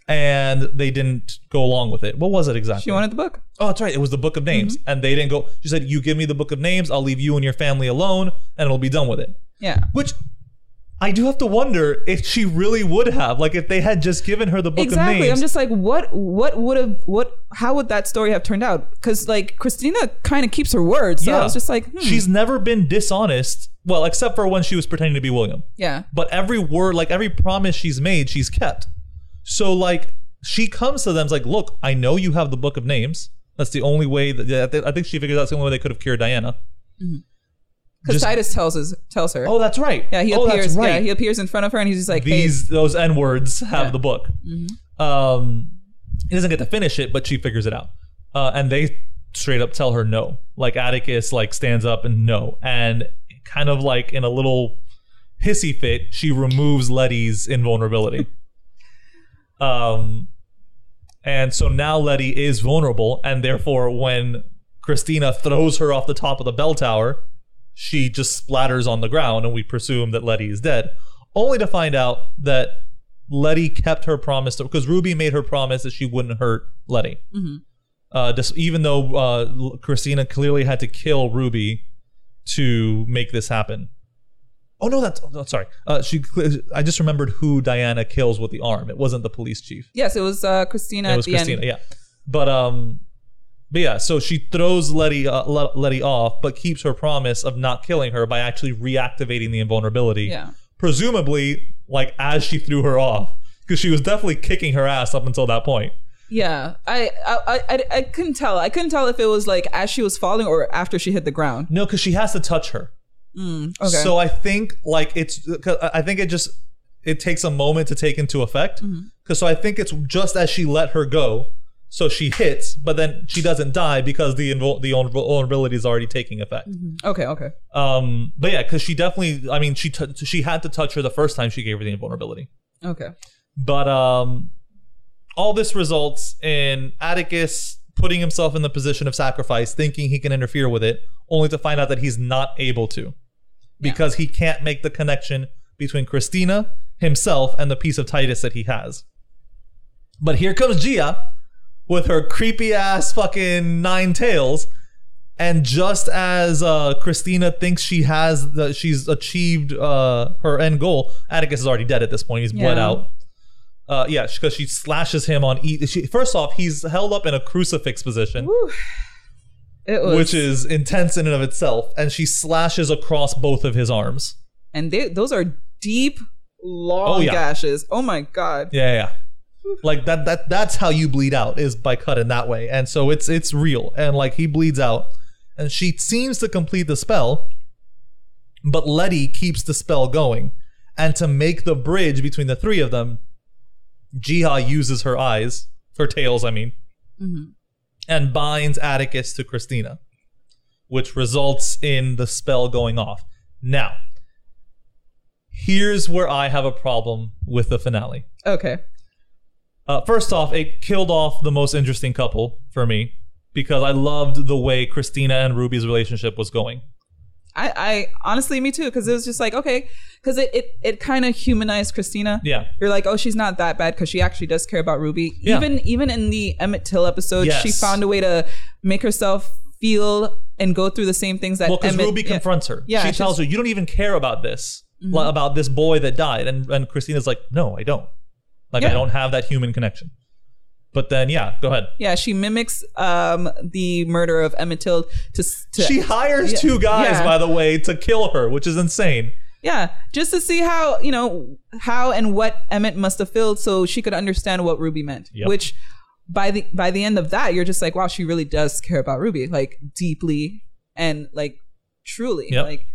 and they didn't go along with it what was it exactly she wanted the book. Oh, that's right. It was the book of names. Mm-hmm. And they didn't go. She said, You give me the book of names, I'll leave you and your family alone, and it'll be done with it. Yeah. Which I do have to wonder if she really would have. Like, if they had just given her the book of exactly. names. I'm just like, what? What would have? What? How would that story have turned out? Because like Christina kind of keeps her word. So I was just like, hmm. She's never been dishonest. Well, except for when she was pretending to be William. yeah. But every word, like every promise she's made, she's kept. So, like, she comes to them, like, Look, I know you have the book of names. That's the only way that I think she figures out that's the only way they could have cured Diana. Because Just- Titus tells us tells her. Oh, that's right. yeah, he oh, appears. That's right. Yeah, he appears in front of her, and he's just like, These those N words have Yeah. Mm-hmm. the book. Um, he doesn't get to finish it, but she figures it out. Uh, and they straight up tell her no. Like Atticus like stands up and no, and kind of like in a little hissy fit, she removes Letty's invulnerability. *laughs* um, and so now Letty is vulnerable, and therefore when Christina throws her off the top of the bell tower, she just splatters on the ground, and we presume that Letty is dead. Only to find out that Letty kept her promise because Ruby made her promise that she wouldn't hurt Letty. Uh, dis- even though uh, Christina clearly had to kill Ruby to make this happen. Oh no, that's oh, sorry. Uh, she. I just remembered who Diana kills with the arm. It wasn't the police chief. yes, it was uh, Christina It was Christina. end. Yeah, but um, but yeah. So she throws Letty uh, Le- Letty off, but keeps her promise of not killing her by actually reactivating the invulnerability. Yeah. Presumably, like as she threw her off, because she was definitely kicking her ass up until that point. Yeah, I, I, I, I, couldn't tell. I couldn't tell if it was like as she was falling or after she hit the ground. No, because she has to touch her. Mm, Okay. So I think like it's 'cause I think it just it takes a moment to take into effect. Mm-hmm. Because so I think it's just as she let her go, so she hits, but then she doesn't die because the invul- the vulnerability is already taking effect. okay. Okay. Um, but yeah, because she definitely, I mean, she t- she had to touch her the first time she gave her the invulnerability. Okay. But um, all this results in Atticus putting himself in the position of sacrifice, thinking he can interfere with it, only to find out that he's not able to because he can't make the connection between Christina, himself, and the piece of Titus that he has. But here comes Ji-ah with her creepy ass fucking nine tails. And just as uh, Christina thinks she has the, she's achieved uh, her end goal, Atticus is already dead at this point. He's bled Yeah. out. Uh, yeah, because she slashes him on each. She, first off, he's held up in a crucifix position, It was. which is intense in and of itself, and she slashes across both of his arms. and they, those are deep, long Oh, yeah. gashes. Oh my god. Yeah, yeah. yeah. Like that that that's how you bleed out is by cutting that way. And so it's it's real. And like he bleeds out and she seems to complete the spell, but Letty keeps the spell going. And to make the bridge between the three of them, Ji-ah uses her eyes, her tails, I mean, mm-hmm. and binds Atticus to Christina, which results in the spell going off. Now, here's where I have a problem with the finale. Okay. Uh, first off, it killed off the most interesting couple for me because I loved the way Christina and Ruby's relationship was going. I, I honestly, me too, because it was just like okay, because it it, it kind of humanized Christina. Yeah. You're like, oh, she's not that bad because she actually does care about Ruby. Yeah. Even even in the Emmett Till episode, she found a way to make herself feel and go through the same things that Well, because. Ruby yeah. confronts her. Yeah, she tells her, "You don't even care about this, li- about this boy that died." And and Christina's like, "No, I don't. Like, I don't have that human connection." But then, yeah, go ahead. Yeah, she mimics um the murder of Emmett Till to, to She hires Yeah. two guys, Yeah. by the way, to kill her, which is insane. yeah, just to see how you know how and what Emmett must have felt, so she could understand what Ruby meant. Yep. Which by the by the end of that, you're just like, wow, she really does care about Ruby, like deeply and like truly, Yep. like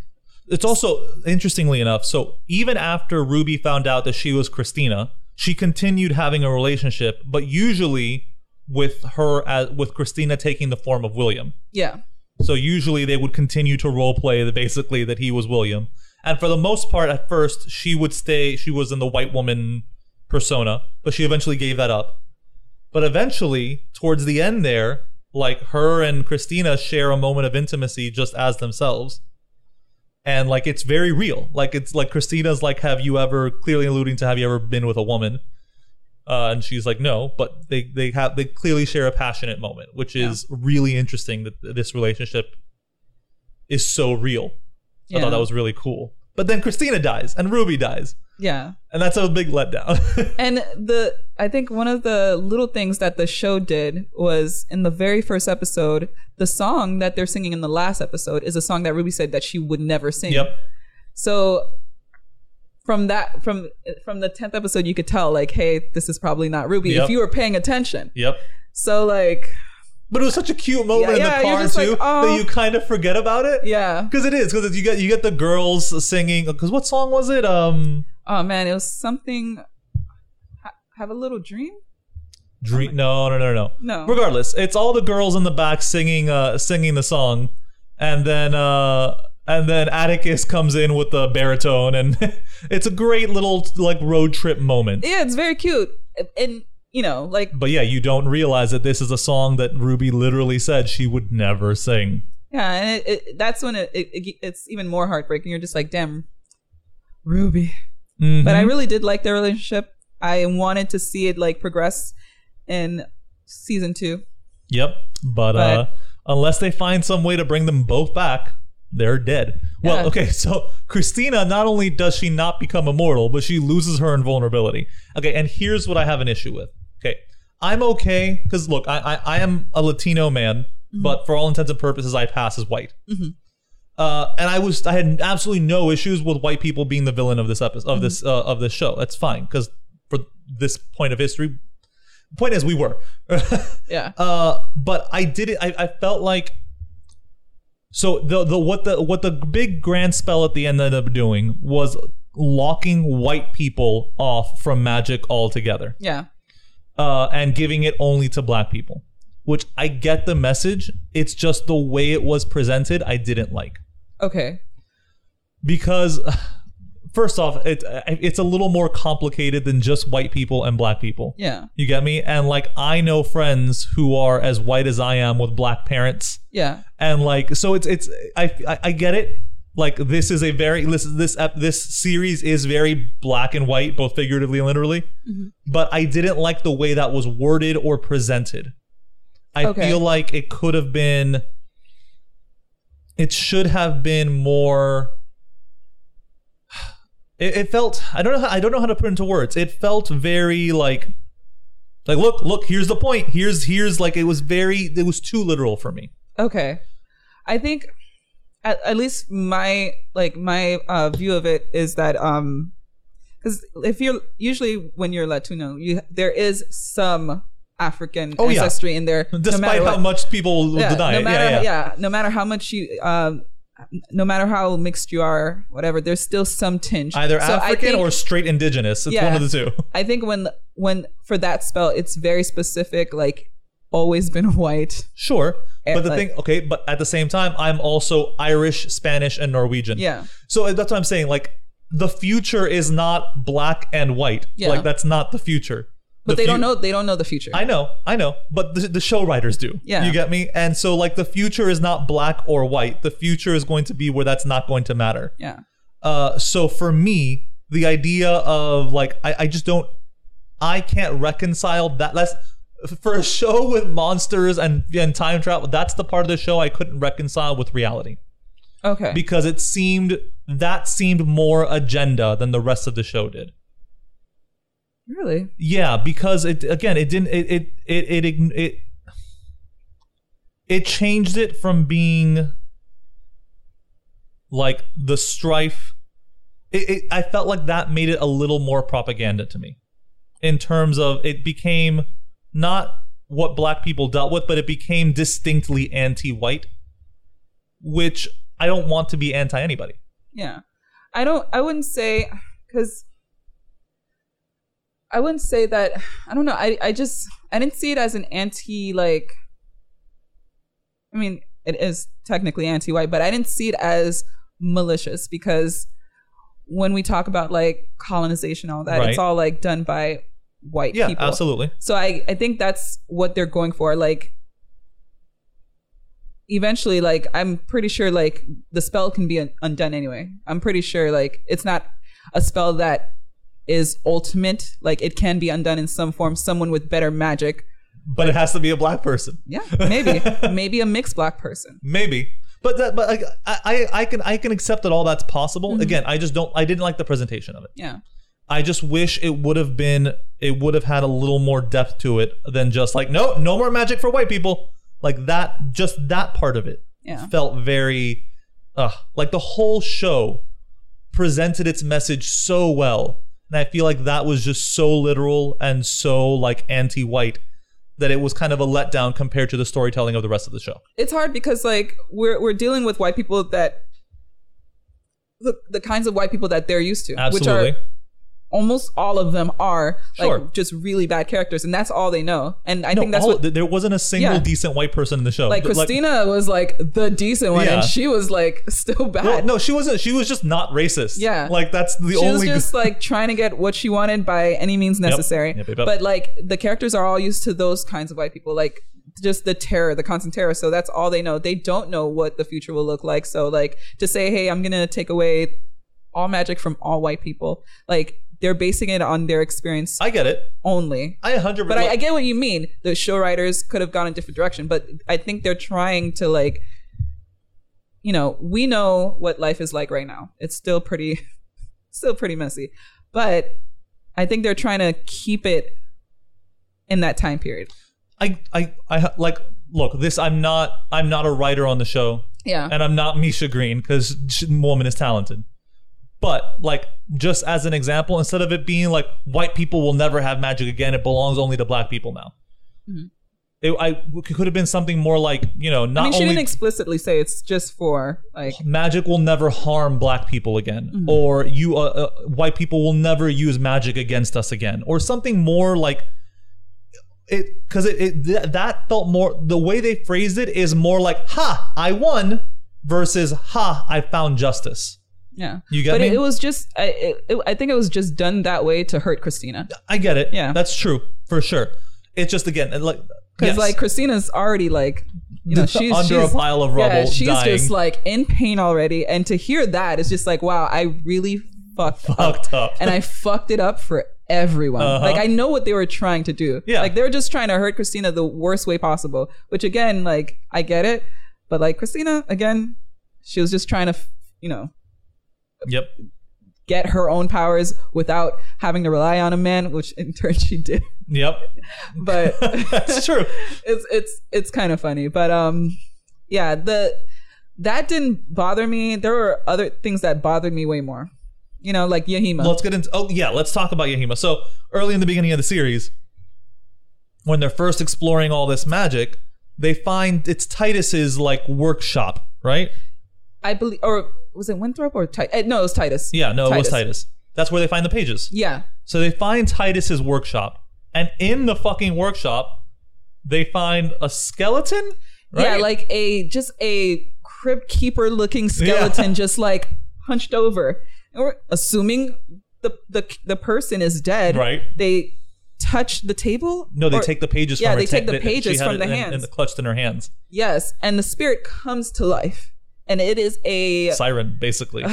It's also interestingly enough. So even after Ruby found out that she was Christina, she continued having a relationship, but usually with her as with Christina taking the form of William. yeah, So usually they would continue to role play that basically that he was William. And for the most part, at first, she would stay. She was in the white woman persona, but she eventually gave that up. But eventually, towards the end, there, like her and Christina share a moment of intimacy just as themselves. And like it's very real. Like it's like Christina's like, "Have you ever?" Clearly alluding to, "Have you ever been with a woman?" Uh, and she's like, "No," but they they have they clearly share a passionate moment, which is really interesting that this relationship is so real. I thought that was really cool. But then Christina dies and Ruby dies, yeah. and that's a big letdown. *laughs* And the I think one of the little things that the show did was in the very first episode, the song that they're singing in the last episode is a song that Ruby said that she would never sing. yep. So from that from from the tenth episode, you could tell like, hey, this is probably not Ruby Yep. if you were paying attention. Yep. So like, But it was such a cute moment Yeah, yeah, in the you're car too like, oh. that you kind of forget about it. Yeah. Because it is, because you get you get the girls singing. Because what song was it? Um, Oh man, it was something. Ha- have a little dream. Dream. No, no, no, no. No. Regardless, it's all the girls in the back singing, uh, singing the song, and then, uh, and then Atticus comes in with the baritone, and *laughs* it's a great little like road trip moment. Yeah, it's very cute, and you know, like But yeah, you don't realize that this is a song that Ruby literally said she would never sing. yeah, and it, it, that's when it, it, it it's even more heartbreaking. You're just like, damn, Ruby. Mhm. But I really did like their relationship. I wanted to see it like progress in season two. Yep. But, uh, unless they find some way to bring them both back, they're dead. Well, okay, *laughs* so Christina, not only does she not become immortal, but she loses her invulnerability. Okay, and here's what I have an issue with. I'm okay because look, I, I I am a Latino man, but for all intents and purposes, I pass as white. Uh, and I was I had absolutely no issues with white people being the villain of this episode of this uh, of this show. That's fine because for this point of history, point is we were. *laughs* Yeah. Uh, but I did it. I, I felt like so the the what the what the big grand spell at the end ended up doing was locking white people off from magic altogether, Yeah. Uh, and giving it only to black people. Which I get the message. It's just the way it was presented. I didn't like Okay. because first off, it it's a little more complicated than just white people and black people. Yeah. You get me? And like I know friends who are as white as I am with black parents. Yeah. And like so it's it's I I, I get it. Like this is a very this this ep- this series is very black and white both figuratively and literally. Mm-hmm. But I didn't like the way that was worded or presented. I Okay. feel like it could have been it should have been more it, it felt I don't know how, I don't know how to put it into words. It felt very like like look look here's the point. Here's here's like it was very it was too literal for me. Okay. I think at, at least my like my uh, view of it is that um because if you're usually when you're Latino, you there is some African Oh, yeah. ancestry in there. Despite matter how what. much people yeah, deny no it. matter yeah, yeah. no matter how much you um no matter how mixed you are, whatever, there's still some tinge. Either So African think- or straight indigenous. It's Yeah. one of the two. I think when when for that spell, it's very specific. Like always been *laughs* white. Sure. Eh, But the like- thing, okay, but at the same time, I'm also Irish, Spanish, and Norwegian. Yeah. So that's what I'm saying. Like, the future is not black and white. Yeah. Like, that's not the future. But The they don't know. They don't know the future. I know, I know, but the, the show writers do. Yeah. You get me? And so, like, the future is not black or white. The future is going to be where that's not going to matter. yeah. Uh, so for me, the idea of like I, I just don't I can't reconcile that. That's for a show with monsters and and time travel. That's the part of the show I couldn't reconcile with reality Okay. because it seemed that seemed more agenda than the rest of the show did. really? Yeah, because it again it didn't it it it it it, it, changed it from being like the strife. It, it, I felt like that made it a little more propaganda to me, in terms of it became not what black people dealt with, but it became distinctly anti-white, which I don't want to be anti anybody. Yeah. I don't. I wouldn't say because I wouldn't say that. I don't know. I I just I didn't see it as an anti like. I mean, it is technically anti-white, but I didn't see it as malicious because when we talk about like colonization, all that, Right. it's all like done by white Yeah, people. absolutely. So I, I think that's what they're going for. Like eventually, like I'm pretty sure like the spell can be un- undone anyway. I'm pretty sure like it's not a spell that is ultimate. Like it can be undone in some form. Someone with better magic. But it has to be a black person. Yeah, maybe. *laughs* maybe a mixed black person. Maybe. But that, but like, I, I, I can, I can accept that all that's possible. Mm-hmm. Again, I just don't, I didn't like the presentation of it. Yeah. I just wish it would have been, it would have had a little more depth to it than just like, no, no more magic for white people. Like that, just that part of it Yeah. felt very, uh, like the whole show presented its message so well. And I feel like that was just so literal and so like anti-white that it was kind of a letdown compared to the storytelling of the rest of the show. it's hard because like we're we're dealing with white people that the the kinds of white people that they're used to, Absolutely. which are almost all of them are Sure. like just really bad characters, and that's all they know. And I no, think that's all- what there wasn't a single Yeah. decent white person in the show. like Christina was like the decent one, Yeah. and she was like *laughs* still bad. well, no, she wasn't. She was just not racist. Yeah. like that's the only. she was just like trying to get what she wanted by any means necessary. Yep, yep, yep. But like the characters are all used to those kinds of white people, like just the terror, the constant terror. So that's all they know. They don't know what the future will look like. So like to say, hey, I'm gonna take away all magic from all white people, like they're basing it on their experience I get it. only. I hundred. But I, I get what you mean. The show writers could have gone a different direction, but I think they're trying to like, you know, we know what life is like right now. It's still pretty, *laughs* still pretty messy, but I think they're trying to keep it in that time period. I, I, I like. Look, this. I'm not. I'm not a writer on the show, Yeah, and I'm not Misha Green because woman is talented. But like, just as an example, instead of it being like white people will never have magic again, it belongs only to black people now. It, I it could have been something more like you know, not I mean, she only didn't explicitly say it's just for like. magic will never harm black people again or you uh, uh, white people will never use magic against us again or something more like it because it, it th- that felt more the way they phrased it is more like ha i won versus ha i found justice Yeah, You get but me? It, it was just. I, it, it- I think it was just done that way to hurt Christina. i get it Yeah. that's true for sure it's just again like Because yes, like Christina's already like you know she's under she's, a pile of rubble Yeah, she's dying. just like in pain already, and to hear that is just like wow, I really fucked, Fucked up. and I fucked it up for everyone. Uh-huh. Like I know what they were trying to do. Yeah. like they were just trying to hurt Christina the worst way possible. Which again, like I get it, but like Christina again, she was just trying to you know yep. get her own powers without having to rely on a man, which in turn she did. yep. But *laughs* that's true. It's it's it's kind of funny but um yeah the that didn't bother me. There were other things that bothered me way more. You know like yahima. Let's get into oh yeah let's talk about yahima. So early in the beginning of the series when they're first exploring all this magic they find it's titus's like workshop right? I believe or was it winthrop or titus eh, no it was titus. Yeah no it was titus. That's where they find the pages. Yeah. So they find titus's workshop and in the fucking workshop they find a skeleton right? yeah like a just a crypt keeper looking skeleton just like hunched over. And we're assuming the the, the person is dead. Right. they touch the table? No they Or- take the pages yeah they take ta- the pages from the hands in the clutched in her hands. Yes, and the spirit comes to life, and it is a siren basically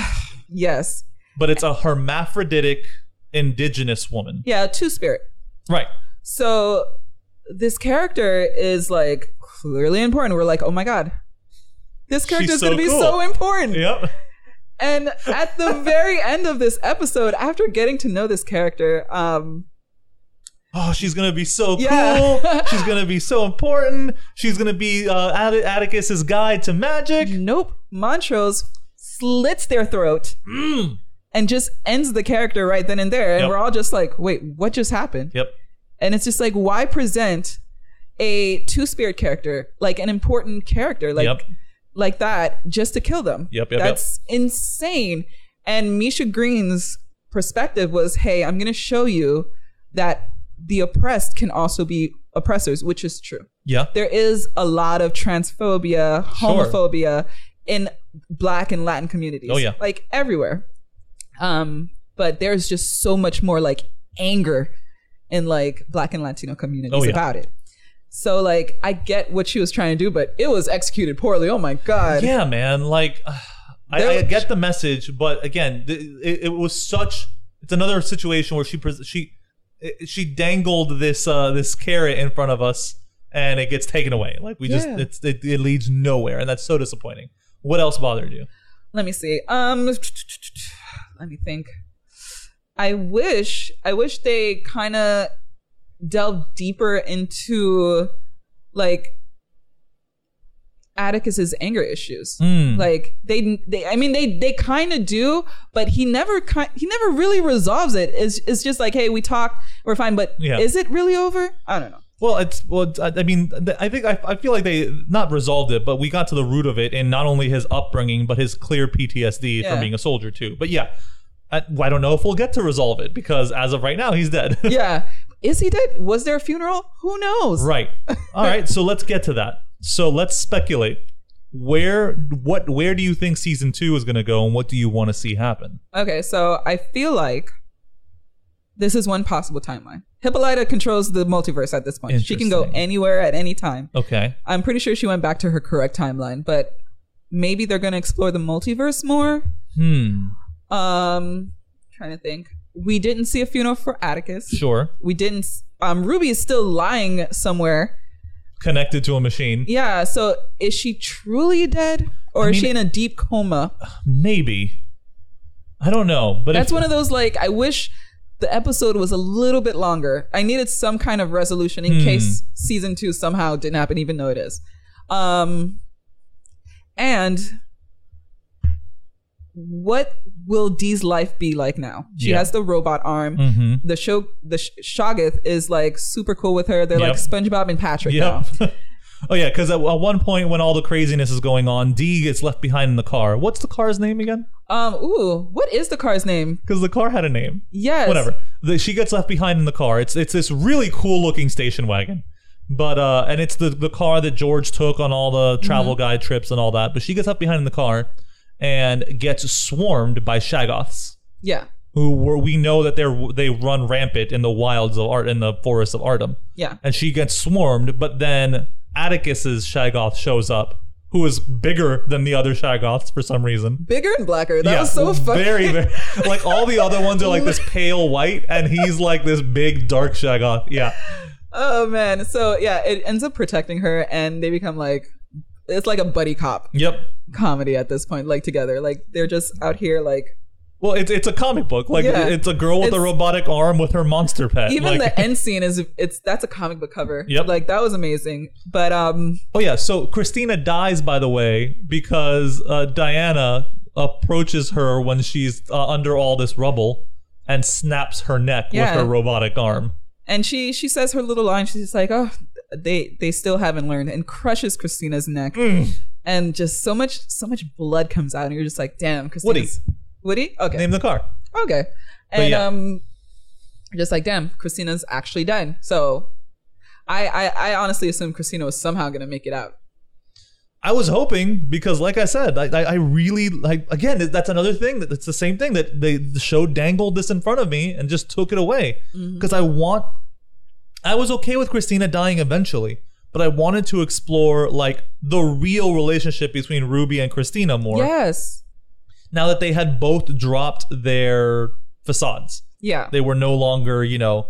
yes, but it's a hermaphroditic indigenous woman yeah, two spirit. right So this character is like clearly important. We're like, oh my god, this character is so going to be cool. so important. yep And at the very end of this episode, after getting to know this character, um, oh, she's gonna be so Yeah. cool. *laughs* she's gonna be so important. She's gonna be uh, Att- Atticus's guide to magic. nope, Montrose slits their throat. And just ends the character right then and there. And Yep. we're all just like, wait, what just happened? Yep. And it's just like, why present a two spirit character, like an important character, like Yep. like that, just to kill them? Yep, yep, That's insane. And Misha Green's perspective was, hey, I'm gonna show you that the oppressed can also be oppressors, which is true. Yeah. There is a lot of transphobia, Sure. homophobia in black and Latin communities. Oh, yeah. Like everywhere. Um, but there's just so much more like anger in like black and Latino communities Oh, yeah. about it. So like I get what she was trying to do, but it was executed poorly. Oh my god. Yeah, man. Like, *sighs* I, I get the message, but again, th- it, it was such. It's another situation where she pres- she it- she dangled this uh this carrot in front of us, and it gets taken away. Like we just Yeah. it's it, it leads nowhere, and that's so disappointing. What else bothered you? Let me see. Um *tsk* let me think. I wish I wish they kind of delved deeper into like Atticus's anger issues. Hmm. Like they, they, I mean, they, they kind of do, but he never, he never really resolves it. It's, it's just like, hey, we talked, we're fine, but Yeah. is it really over? I don't know. Well, it's well. I mean, I think I, I feel like they not resolved it, but we got to the root of it in not only his upbringing, but his clear PTSD Yeah. from being a soldier too. But yeah, I, I don't know if we'll get to resolve it because as of right now, he's dead. *laughs* yeah. Is he dead? Was there a funeral? Who knows? right. All right. So let's get to that. So let's speculate. Where what where do you think season two is going to go, and what do you want to see happen? Okay, so I feel like this is one possible timeline. Hippolyta controls the multiverse at this point. She can go anywhere at any time. Okay. I'm pretty sure she went back to her correct timeline, but maybe they're going to explore the multiverse more. Hmm. Um, trying to think. We didn't see a funeral for Atticus. Sure. We didn't. Um, Ruby is still lying somewhere. Connected to a machine. Yeah. So is she truly dead, or I is mean- she in a deep coma? Maybe. I don't know, but That's if, one of those like I wish the episode was a little bit longer. I needed some kind of resolution in Hmm. case season two somehow didn't happen, even though it is. Um, and what will Dee's life be like now? She Yeah. has the robot arm. Mhm. The show, the Sh- Shoggoth is like super cool with her. They're like SpongeBob and Patrick now. Yep. *laughs* oh yeah, because at, at one point when all the craziness is going on, Dee gets left behind in the car. What's the car's name again? Um, ooh, what is the car's name? Because the car had a name. Yes, Whatever. The, she gets left behind in the car. It's it's this really cool looking station wagon. But uh, and it's the the car that George took on all the travel Mm-hmm. guide trips and all that. But she gets left behind in the car and gets swarmed by Shoggoths. Yeah, who were we know that they're they run rampant in the wilds of art in the forests of Ardham. yeah. And she gets swarmed, but then Atticus's Shoggoth shows up, who is bigger than the other Shoggoths for some reason. Bigger and blacker. That was so funny. Very, very *laughs* like all the other ones are like this pale white, and he's like this big dark Shoggoth. Yeah. Oh man. So yeah, it ends up protecting her and they become like it's like a buddy cop Yep. comedy at this point, like together. Like they're just out here like Well, it's it's a comic book. Like Yeah. it's a girl with a robotic arm with her monster pet. even like, the *laughs* end scene is it's that's a comic book cover. Yep. Like that was amazing. But um Oh yeah, so Christina dies by the way because uh, Diana approaches her when she's uh, under all this rubble and snaps her neck Yeah. with her robotic arm. and she she says her little line, she's just like, Oh, they they still haven't learned and crushes Christina's neck. Mm. And just so much so much blood comes out and you're just like, damn, Christina's Woody? Okay. Name the car. Okay. And yeah. um just like damn, Christina's actually dead. So I, I I honestly assumed Christina was somehow gonna make it out. I was hoping because, like I said, I, I, I really like. Again, that's another thing that it's the same thing that they the show dangled this in front of me and just took it away because I want. I was okay with Christina dying eventually, but I wanted to explore like the real relationship between Ruby and Christina more. Yes. now that they had both dropped their facades. Yeah. They were no longer, you know,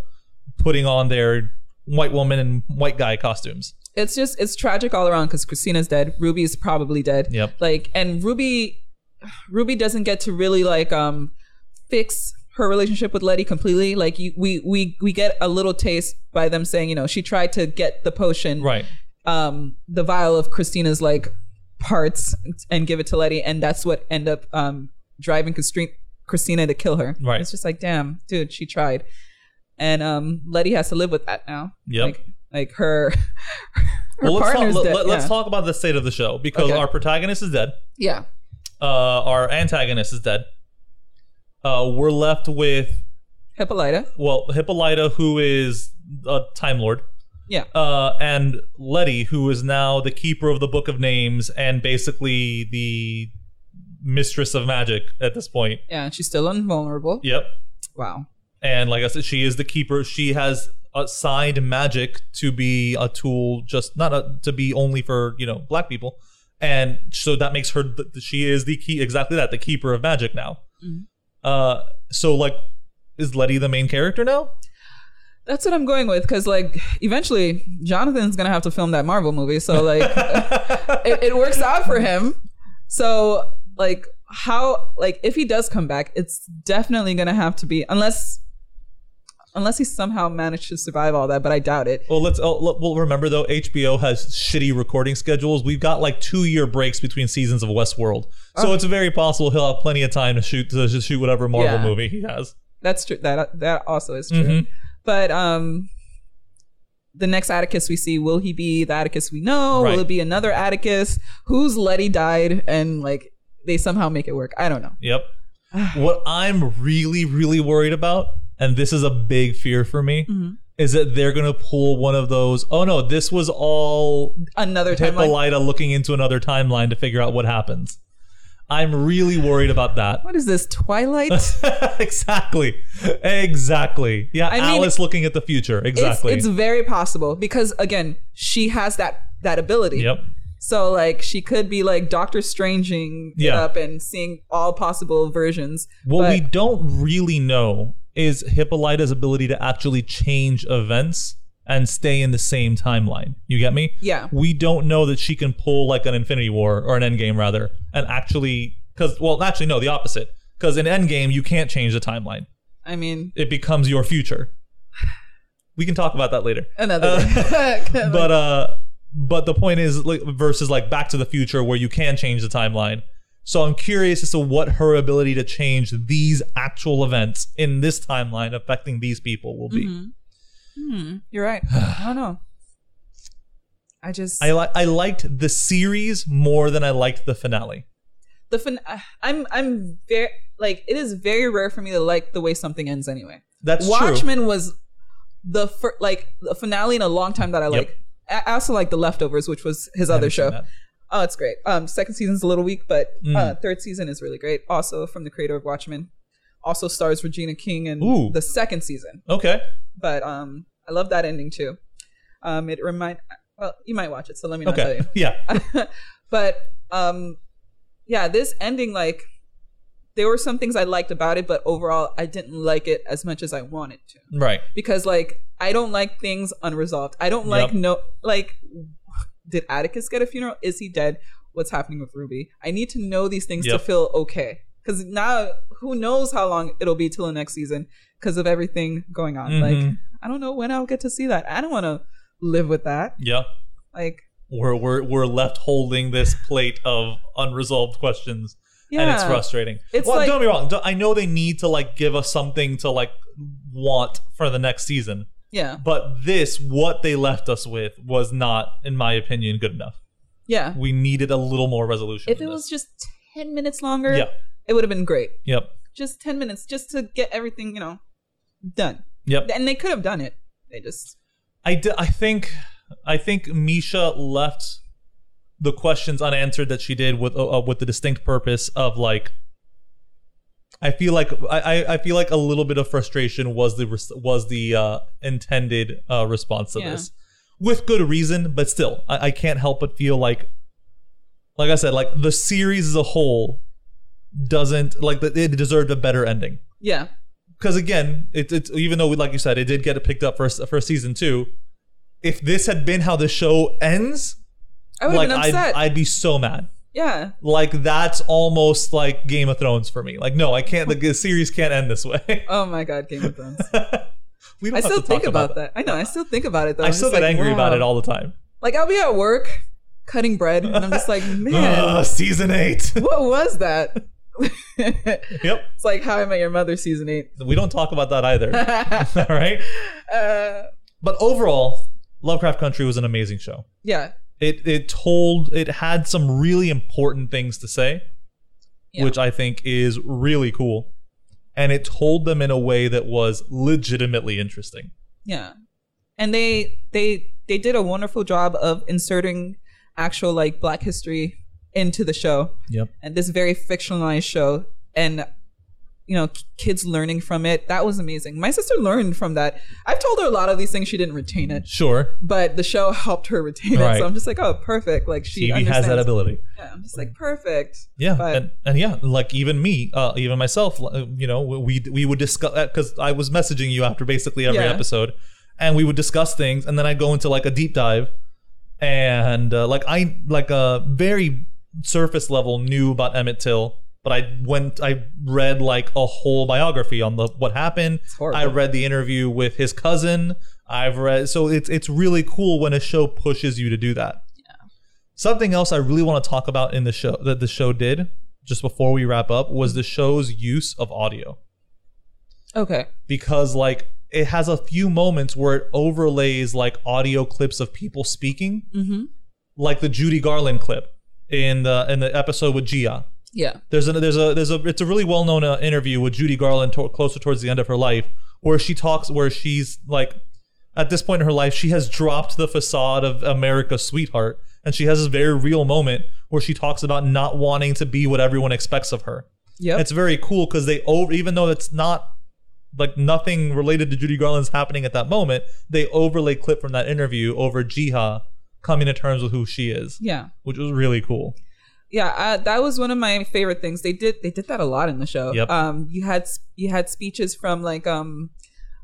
putting on their white woman and white guy costumes. It's just it's tragic all around because Christina's dead. Ruby is probably dead. Yep. Like and Ruby Ruby doesn't get to really like um fix her relationship with Letty completely. Like you, we we we get a little taste by them saying, you know, she tried to get the potion Right. um the vial of Christina's like parts and give it to Letty, and that's what end up um driving Christi- Christina to kill her. Right. It's just like, damn, dude, she tried, and um Letty has to live with that now. Yeah. Like, like her. *laughs* her Well, let's talk, let, us yeah. talk about the state of the show because Okay. our protagonist is dead. Yeah. Uh, our antagonist is dead. Uh, we're left with Hippolyta. well Hippolyta, who is a Time Lord, Yeah. uh, and Letty, who is now the keeper of the Book of Names and basically the mistress of magic at this point. Yeah. And she's still invulnerable. Yep. Wow. And like I said, she is the keeper. She has assigned magic to be a tool, just not a, to be only for you know black people, and so that makes her. She is the key, exactly that, the keeper of magic now. Uh, so like, is Letty the main character now? That's what I'm going with because, like, eventually Jonathan's gonna have to film that Marvel movie, so like, *laughs* it, it works out for him. So, like, how, like, if he does come back, it's definitely gonna have to be unless, unless he somehow managed to survive all that, but I doubt it. Well, let's. Oh, look, well, remember though, HBO has shitty recording schedules. We've got like two year breaks between seasons of Westworld, so it's very possible he'll have plenty of time to shoot to just shoot whatever Marvel Yeah. movie he has. That's true. That that also is true. Mhm. But um, the next Atticus we see, will he be the Atticus we know? Right. Will it be another Atticus? Whose Letty died and like they somehow make it work? I don't know. Yep. *sighs* what I'm really, really worried about, and this is a big fear for me, Mm-hmm. is that they're gonna pull one of those. Oh no, this was all Another timeline. Hippolyta looking into another timeline to figure out what happens. I'm really worried about that. What is this? Twilight? *laughs* exactly. Exactly. Yeah, I mean, Alice looking at the future. Exactly. It's, it's very possible because again, she has that that ability. yep. So like she could be like Doctor Stranging Yeah. up and seeing all possible versions. What but we don't really know is Hippolyta's ability to actually change events and stay in the same timeline. You get me? Yeah. We don't know that she can pull like an Infinity War or an Endgame rather, and actually, because well, actually no, the opposite. Because in Endgame you can't change the timeline; I mean it becomes your future. We can talk about that later. another *laughs* *laughs* but uh but the point is like versus like back to the future where you can change the timeline so i'm curious as to what her ability to change these actual events in this timeline affecting these people will be mm-hmm. Mm-hmm. You're right. *sighs* I don't know. I just i li- i liked the series more than i liked the finale the fin- uh, I'm I'm very like it is very rare for me to like the way something ends anyway. that's true Watchmen was the fir- like the finale in a long time that I like. I I also like The Leftovers, which was his other show. that. Oh, it's great. Um, second season's a little weak, but uh, Mm. third season is really great. Also from the creator of Watchmen. Also stars Regina King in Ooh. the second season. okay But um, I love that ending too. Um, it remind well, you might watch it, so let me not tell okay you. yeah *laughs* but um yeah this ending like there were some things i liked about it but overall i didn't like it as much as i wanted to right because like i don't like things unresolved i don't like Yep. no like did atticus get a funeral? Is he dead? What's happening with ruby? I need to know these things to feel okay. Because now who knows how long it'll be till the next season because of everything going on. Like Mhm. i don't know when i'll get to see that. I don't want to live with that. Yeah like we're, we're we're left holding this plate of unresolved questions yeah and it's frustrating. It's well, like- don't be wrong. I know they need to like give us something to like want for the next season, yeah. But this, what they left us with, was not, in my opinion, good enough. yeah. We needed a little more resolution. if it was just 10 minutes longer yeah, it would have been great. Yep, just 10 minutes just to get everything you know done. Yep. and they could have done it. They just I, d- I think I think Misha left the questions unanswered that she did with uh, with the distinct purpose of like I feel like I, I- feel like a little bit of frustration was the was the uh, intended uh, response to Yeah. this with good reason but still I, I can't help but feel like like I said like the series as a whole doesn't like that it deserved a better ending yeah because again, it, it's even though, we, like you said, it did get it picked up for for season two. If this had been how the show ends, i would have like been I'd, upset I'd be so mad. Yeah Like that's almost like Game of Thrones for me. Like no, I can't. The *laughs* series can't end this way. oh my god game of thrones *laughs* we don't i still think talk about that. i know i still think about it though I I'm still get like, angry about it all the time. like i'll be at work cutting bread and i'm just like *laughs* man Ugh, season eight. what was that yep. it's like how i met your mother season 8 We don't talk about that either. all right. uh, But overall, Lovecraft Country was an amazing show. yeah it it told it had some really important things to say Yeah. which i think is really cool and it told them in a way that was legitimately interesting Yeah. And they they they did a wonderful job of inserting actual like black history into the show. yep And this very fictionalized show and you know, kids learning from it. That was amazing. My sister learned from that. I've told her a lot of these things she didn't retain it, sure but the show *laughs* helped her retain it. So I'm just like, "Oh, perfect." Like she tv has that ability Yeah, I'm just like, "Perfect." yeah But- and, and yeah like even me uh, even myself uh, you know we we would discuss because i was messaging you after basically every Yeah. episode and we would discuss things and then i'd go into like a deep dive and uh, like i like a very surface level knew about emmett till but i went i read like a whole biography on the what happened. I read the interview with his cousin. I've read so it's it's really cool when a show pushes you to do that. Something else I really want to talk about in the show that the show did just before we wrap up was the show's use of audio. Okay. because like it has a few moments where it overlays like audio clips of people speaking, Mm-hmm. like the Judy Garland clip in the in the episode with Ji-ah. Yeah. There's a there's a there's a it's a really well known uh, interview with Judy Garland to- closer towards the end of her life where she talks where she's like at this point in her life she has dropped the facade of America's sweetheart and she has this very real moment where she talks about not wanting to be what everyone expects of her. Yeah. It's very cool because they over even though it's not like nothing related to Judy Garland's happening at that moment, they overlay clip from that interview over Ji-ah coming to terms with who she is, yeah. which was really cool. Yeah, uh, that was one of my favorite things. They did they did that a lot in the show. Yep. Um, you had you had speeches from like um,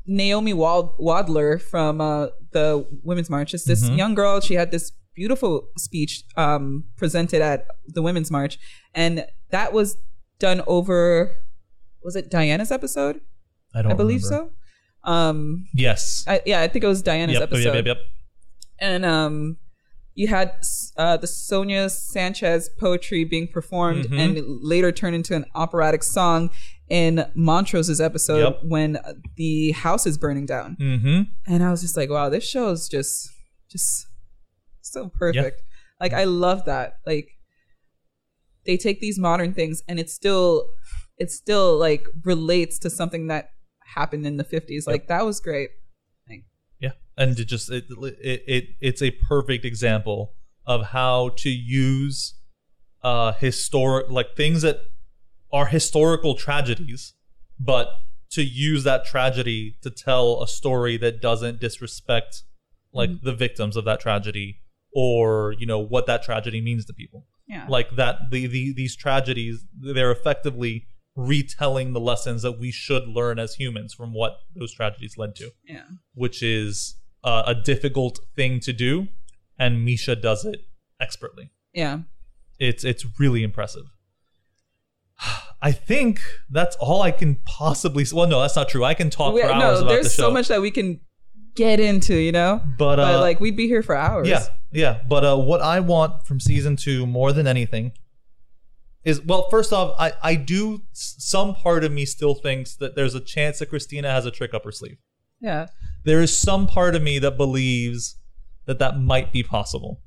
Naomi Wald- Wadler from uh, the Women's March. It's this Mhm. young girl. She had this beautiful speech um, presented at the Women's March, and that was done over. Was it Diana's episode? I don't I believe remember. so. Um, Yes. I, yeah, I think it was Diana's Yep, episode yep, yep, yep. and um you had uh, the Sonia Sanchez poetry being performed Mhm. and later turned into an operatic song in Montrose's episode Yep. when the house is burning down. Mm-hmm. And I was just like, wow, this show is just just so perfect. Like I love that. Like they take these modern things and it still it still like relates to something that happened in the 50s. Like that was great. And it just it, it it it's a perfect example of how to use uh historic like things that are historical tragedies, but to use that tragedy to tell a story that doesn't disrespect like Mm-hmm. the victims of that tragedy or you know what that tragedy means to people. Yeah. Like that the, the these tragedies they're effectively retelling the lessons that we should learn as humans from what those tragedies led to yeah. which is uh, a difficult thing to do, and Misha does it expertly. Yeah. It's it's really impressive. *sighs* I think that's all I can possibly. Well, no, that's not true. I can talk We- for hours no, about there's the show. so much that we can get into, you know. but, uh, but like we'd be here for hours. yeah, yeah. But uh, what I want from season two more than anything is well, first off, I I do. Some part of me still thinks that there's a chance that Christina has a trick up her sleeve. yeah, there is some part of me that believes that that might be possible.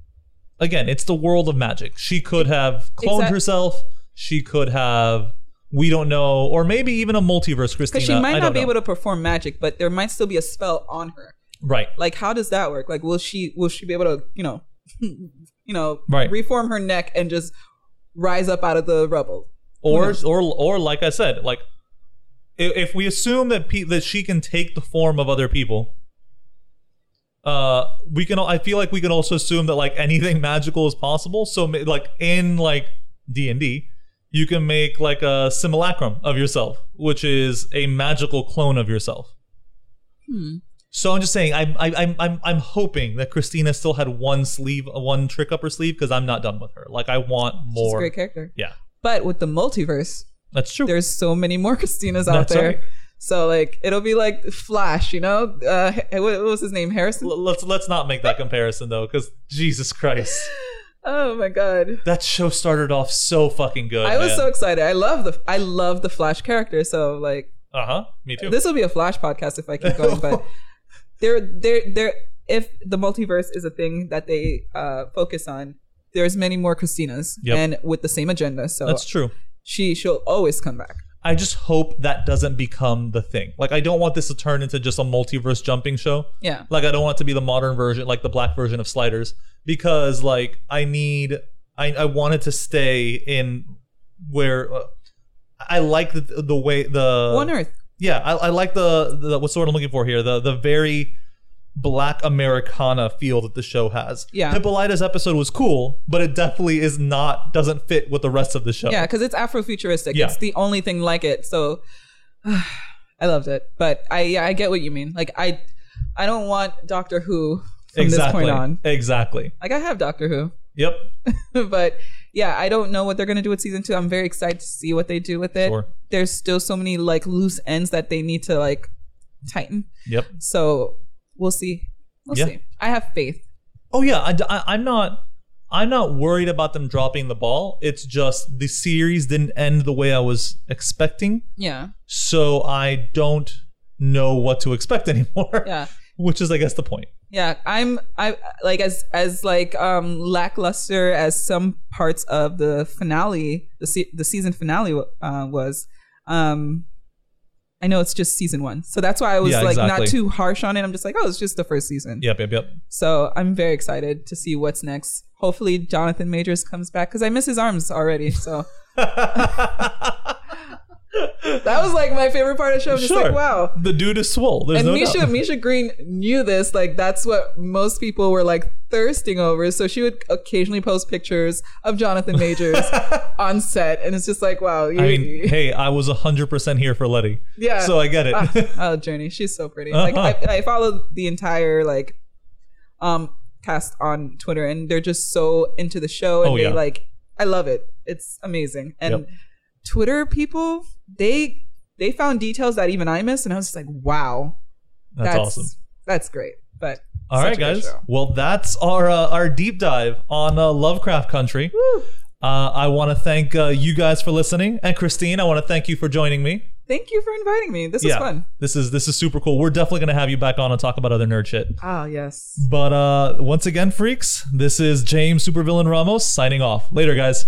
Again, it's the world of magic. She could have cloned Exact- herself. She could have, we don't know, or maybe even a multiverse Christina. because she might not be know. able to perform magic, but there might still be a spell on her. Right. Like, how does that work? Like, will she will she be able to, you know, *laughs* you know, Right. reform her neck and just rise up out of the rubble? Or, or, or, like I said, like if we assume that pe- that she can take the form of other people, uh, we can. I feel like we can also assume that like anything *laughs* magical is possible. So, like in like D and D, you can make like a simulacrum of yourself, which is a magical clone of yourself. Hmm. So I'm just saying, I'm I- I'm I'm I'm hoping that Christina still had one sleeve, one trick up her sleeve, because I'm not done with her. Like I want more. She's a great character. Yeah, But with the multiverse, that's true. there's so many more *laughs* Christinas out That's there. right. So like it'll be like Flash, you know? Uh, what was his name? Harrison. L- let's let's not make that comparison though, because Jesus Christ, *laughs* Oh my god. that show started off so fucking good. I was so excited. I love the I love the Flash character. So like uh huh. Me too. this will be a Flash podcast if I keep going. but *laughs* there there there if the multiverse is a thing that they uh, focus on, there's many more Christinas Yep. and with the same agenda. So That's true. She she'll always come back. I just hope that doesn't become the thing. Like I don't want this to turn into just a multiverse jumping show. Yeah. Like I don't want it to be the modern version, like the black version of Sliders, because like I need, I I wanted to stay in where uh, I like the the way the One Earth. Yeah, I, I like the, the what's the word I'm looking for here. The the very black Americana feel that the show has. Yeah. Hippolyta's episode was cool, but it definitely is not doesn't fit with the rest of the show. Yeah, because it's Afrofuturistic. Yeah. It's the only thing like it. So *sighs* I loved it. But I yeah, I get what you mean. Like I I don't want Doctor Who from exactly. this point on. Exactly. Like I have Doctor Who. Yep. *laughs* but yeah, I don't know what they're gonna do with season two. I'm very excited to see what they do with it. Sure. There's still so many like loose ends that they need to like tighten. Yep. So we'll see. We'll Yeah. see. I have faith. Oh yeah, I, I, am not. I'm not worried about them dropping the ball. It's just the series didn't end the way I was expecting, Yeah. so I don't know what to expect *laughs* anymore. Yeah. Which is, I guess, the point. Yeah, I'm I like as as like um lackluster as some parts of the finale, the se- the season finale uh, was. Um I know it's just season 1. So that's why I was Yeah, like exactly. not too harsh on it. I'm just like, "Oh, it's just the first season." Yep, yep, yep. So, I'm very excited to see what's next. Hopefully Jonathan Majors comes back cuz I miss his arms already. So *laughs* that was like my favorite part of the show. I'm just Sure. like, "Wow." The dude is swole. There's and no Misha doubt. Misha Green knew this. Like that's what most people were like thirsting over. So she would occasionally post pictures of Jonathan Majors *laughs* on set, and it's just like, wow. You, I mean, hey, I was 100% here for Letty. yeah. So I get it. Ah, *laughs* oh, Jurnee, she's so pretty. Like Uh-huh. I, I follow the entire like um cast on Twitter, and they're just so into the show, and Oh, they yeah. like. I love it. It's amazing. And Yep. Twitter people, they they found details that even I missed, and I was just like, wow. That's, awesome. That's great. But All right, guys. Well, that's our uh, our deep dive on uh, Lovecraft Country. Uh, I want to thank uh, you guys for listening, and Christine, I want to thank you for joining me. Thank you for inviting me. This was fun. this is this is super cool. We're definitely gonna have you back on and talk about other nerd shit. Ah, yes. But uh, once again, freaks, this is James Supervillain Ramos signing off. Later, guys.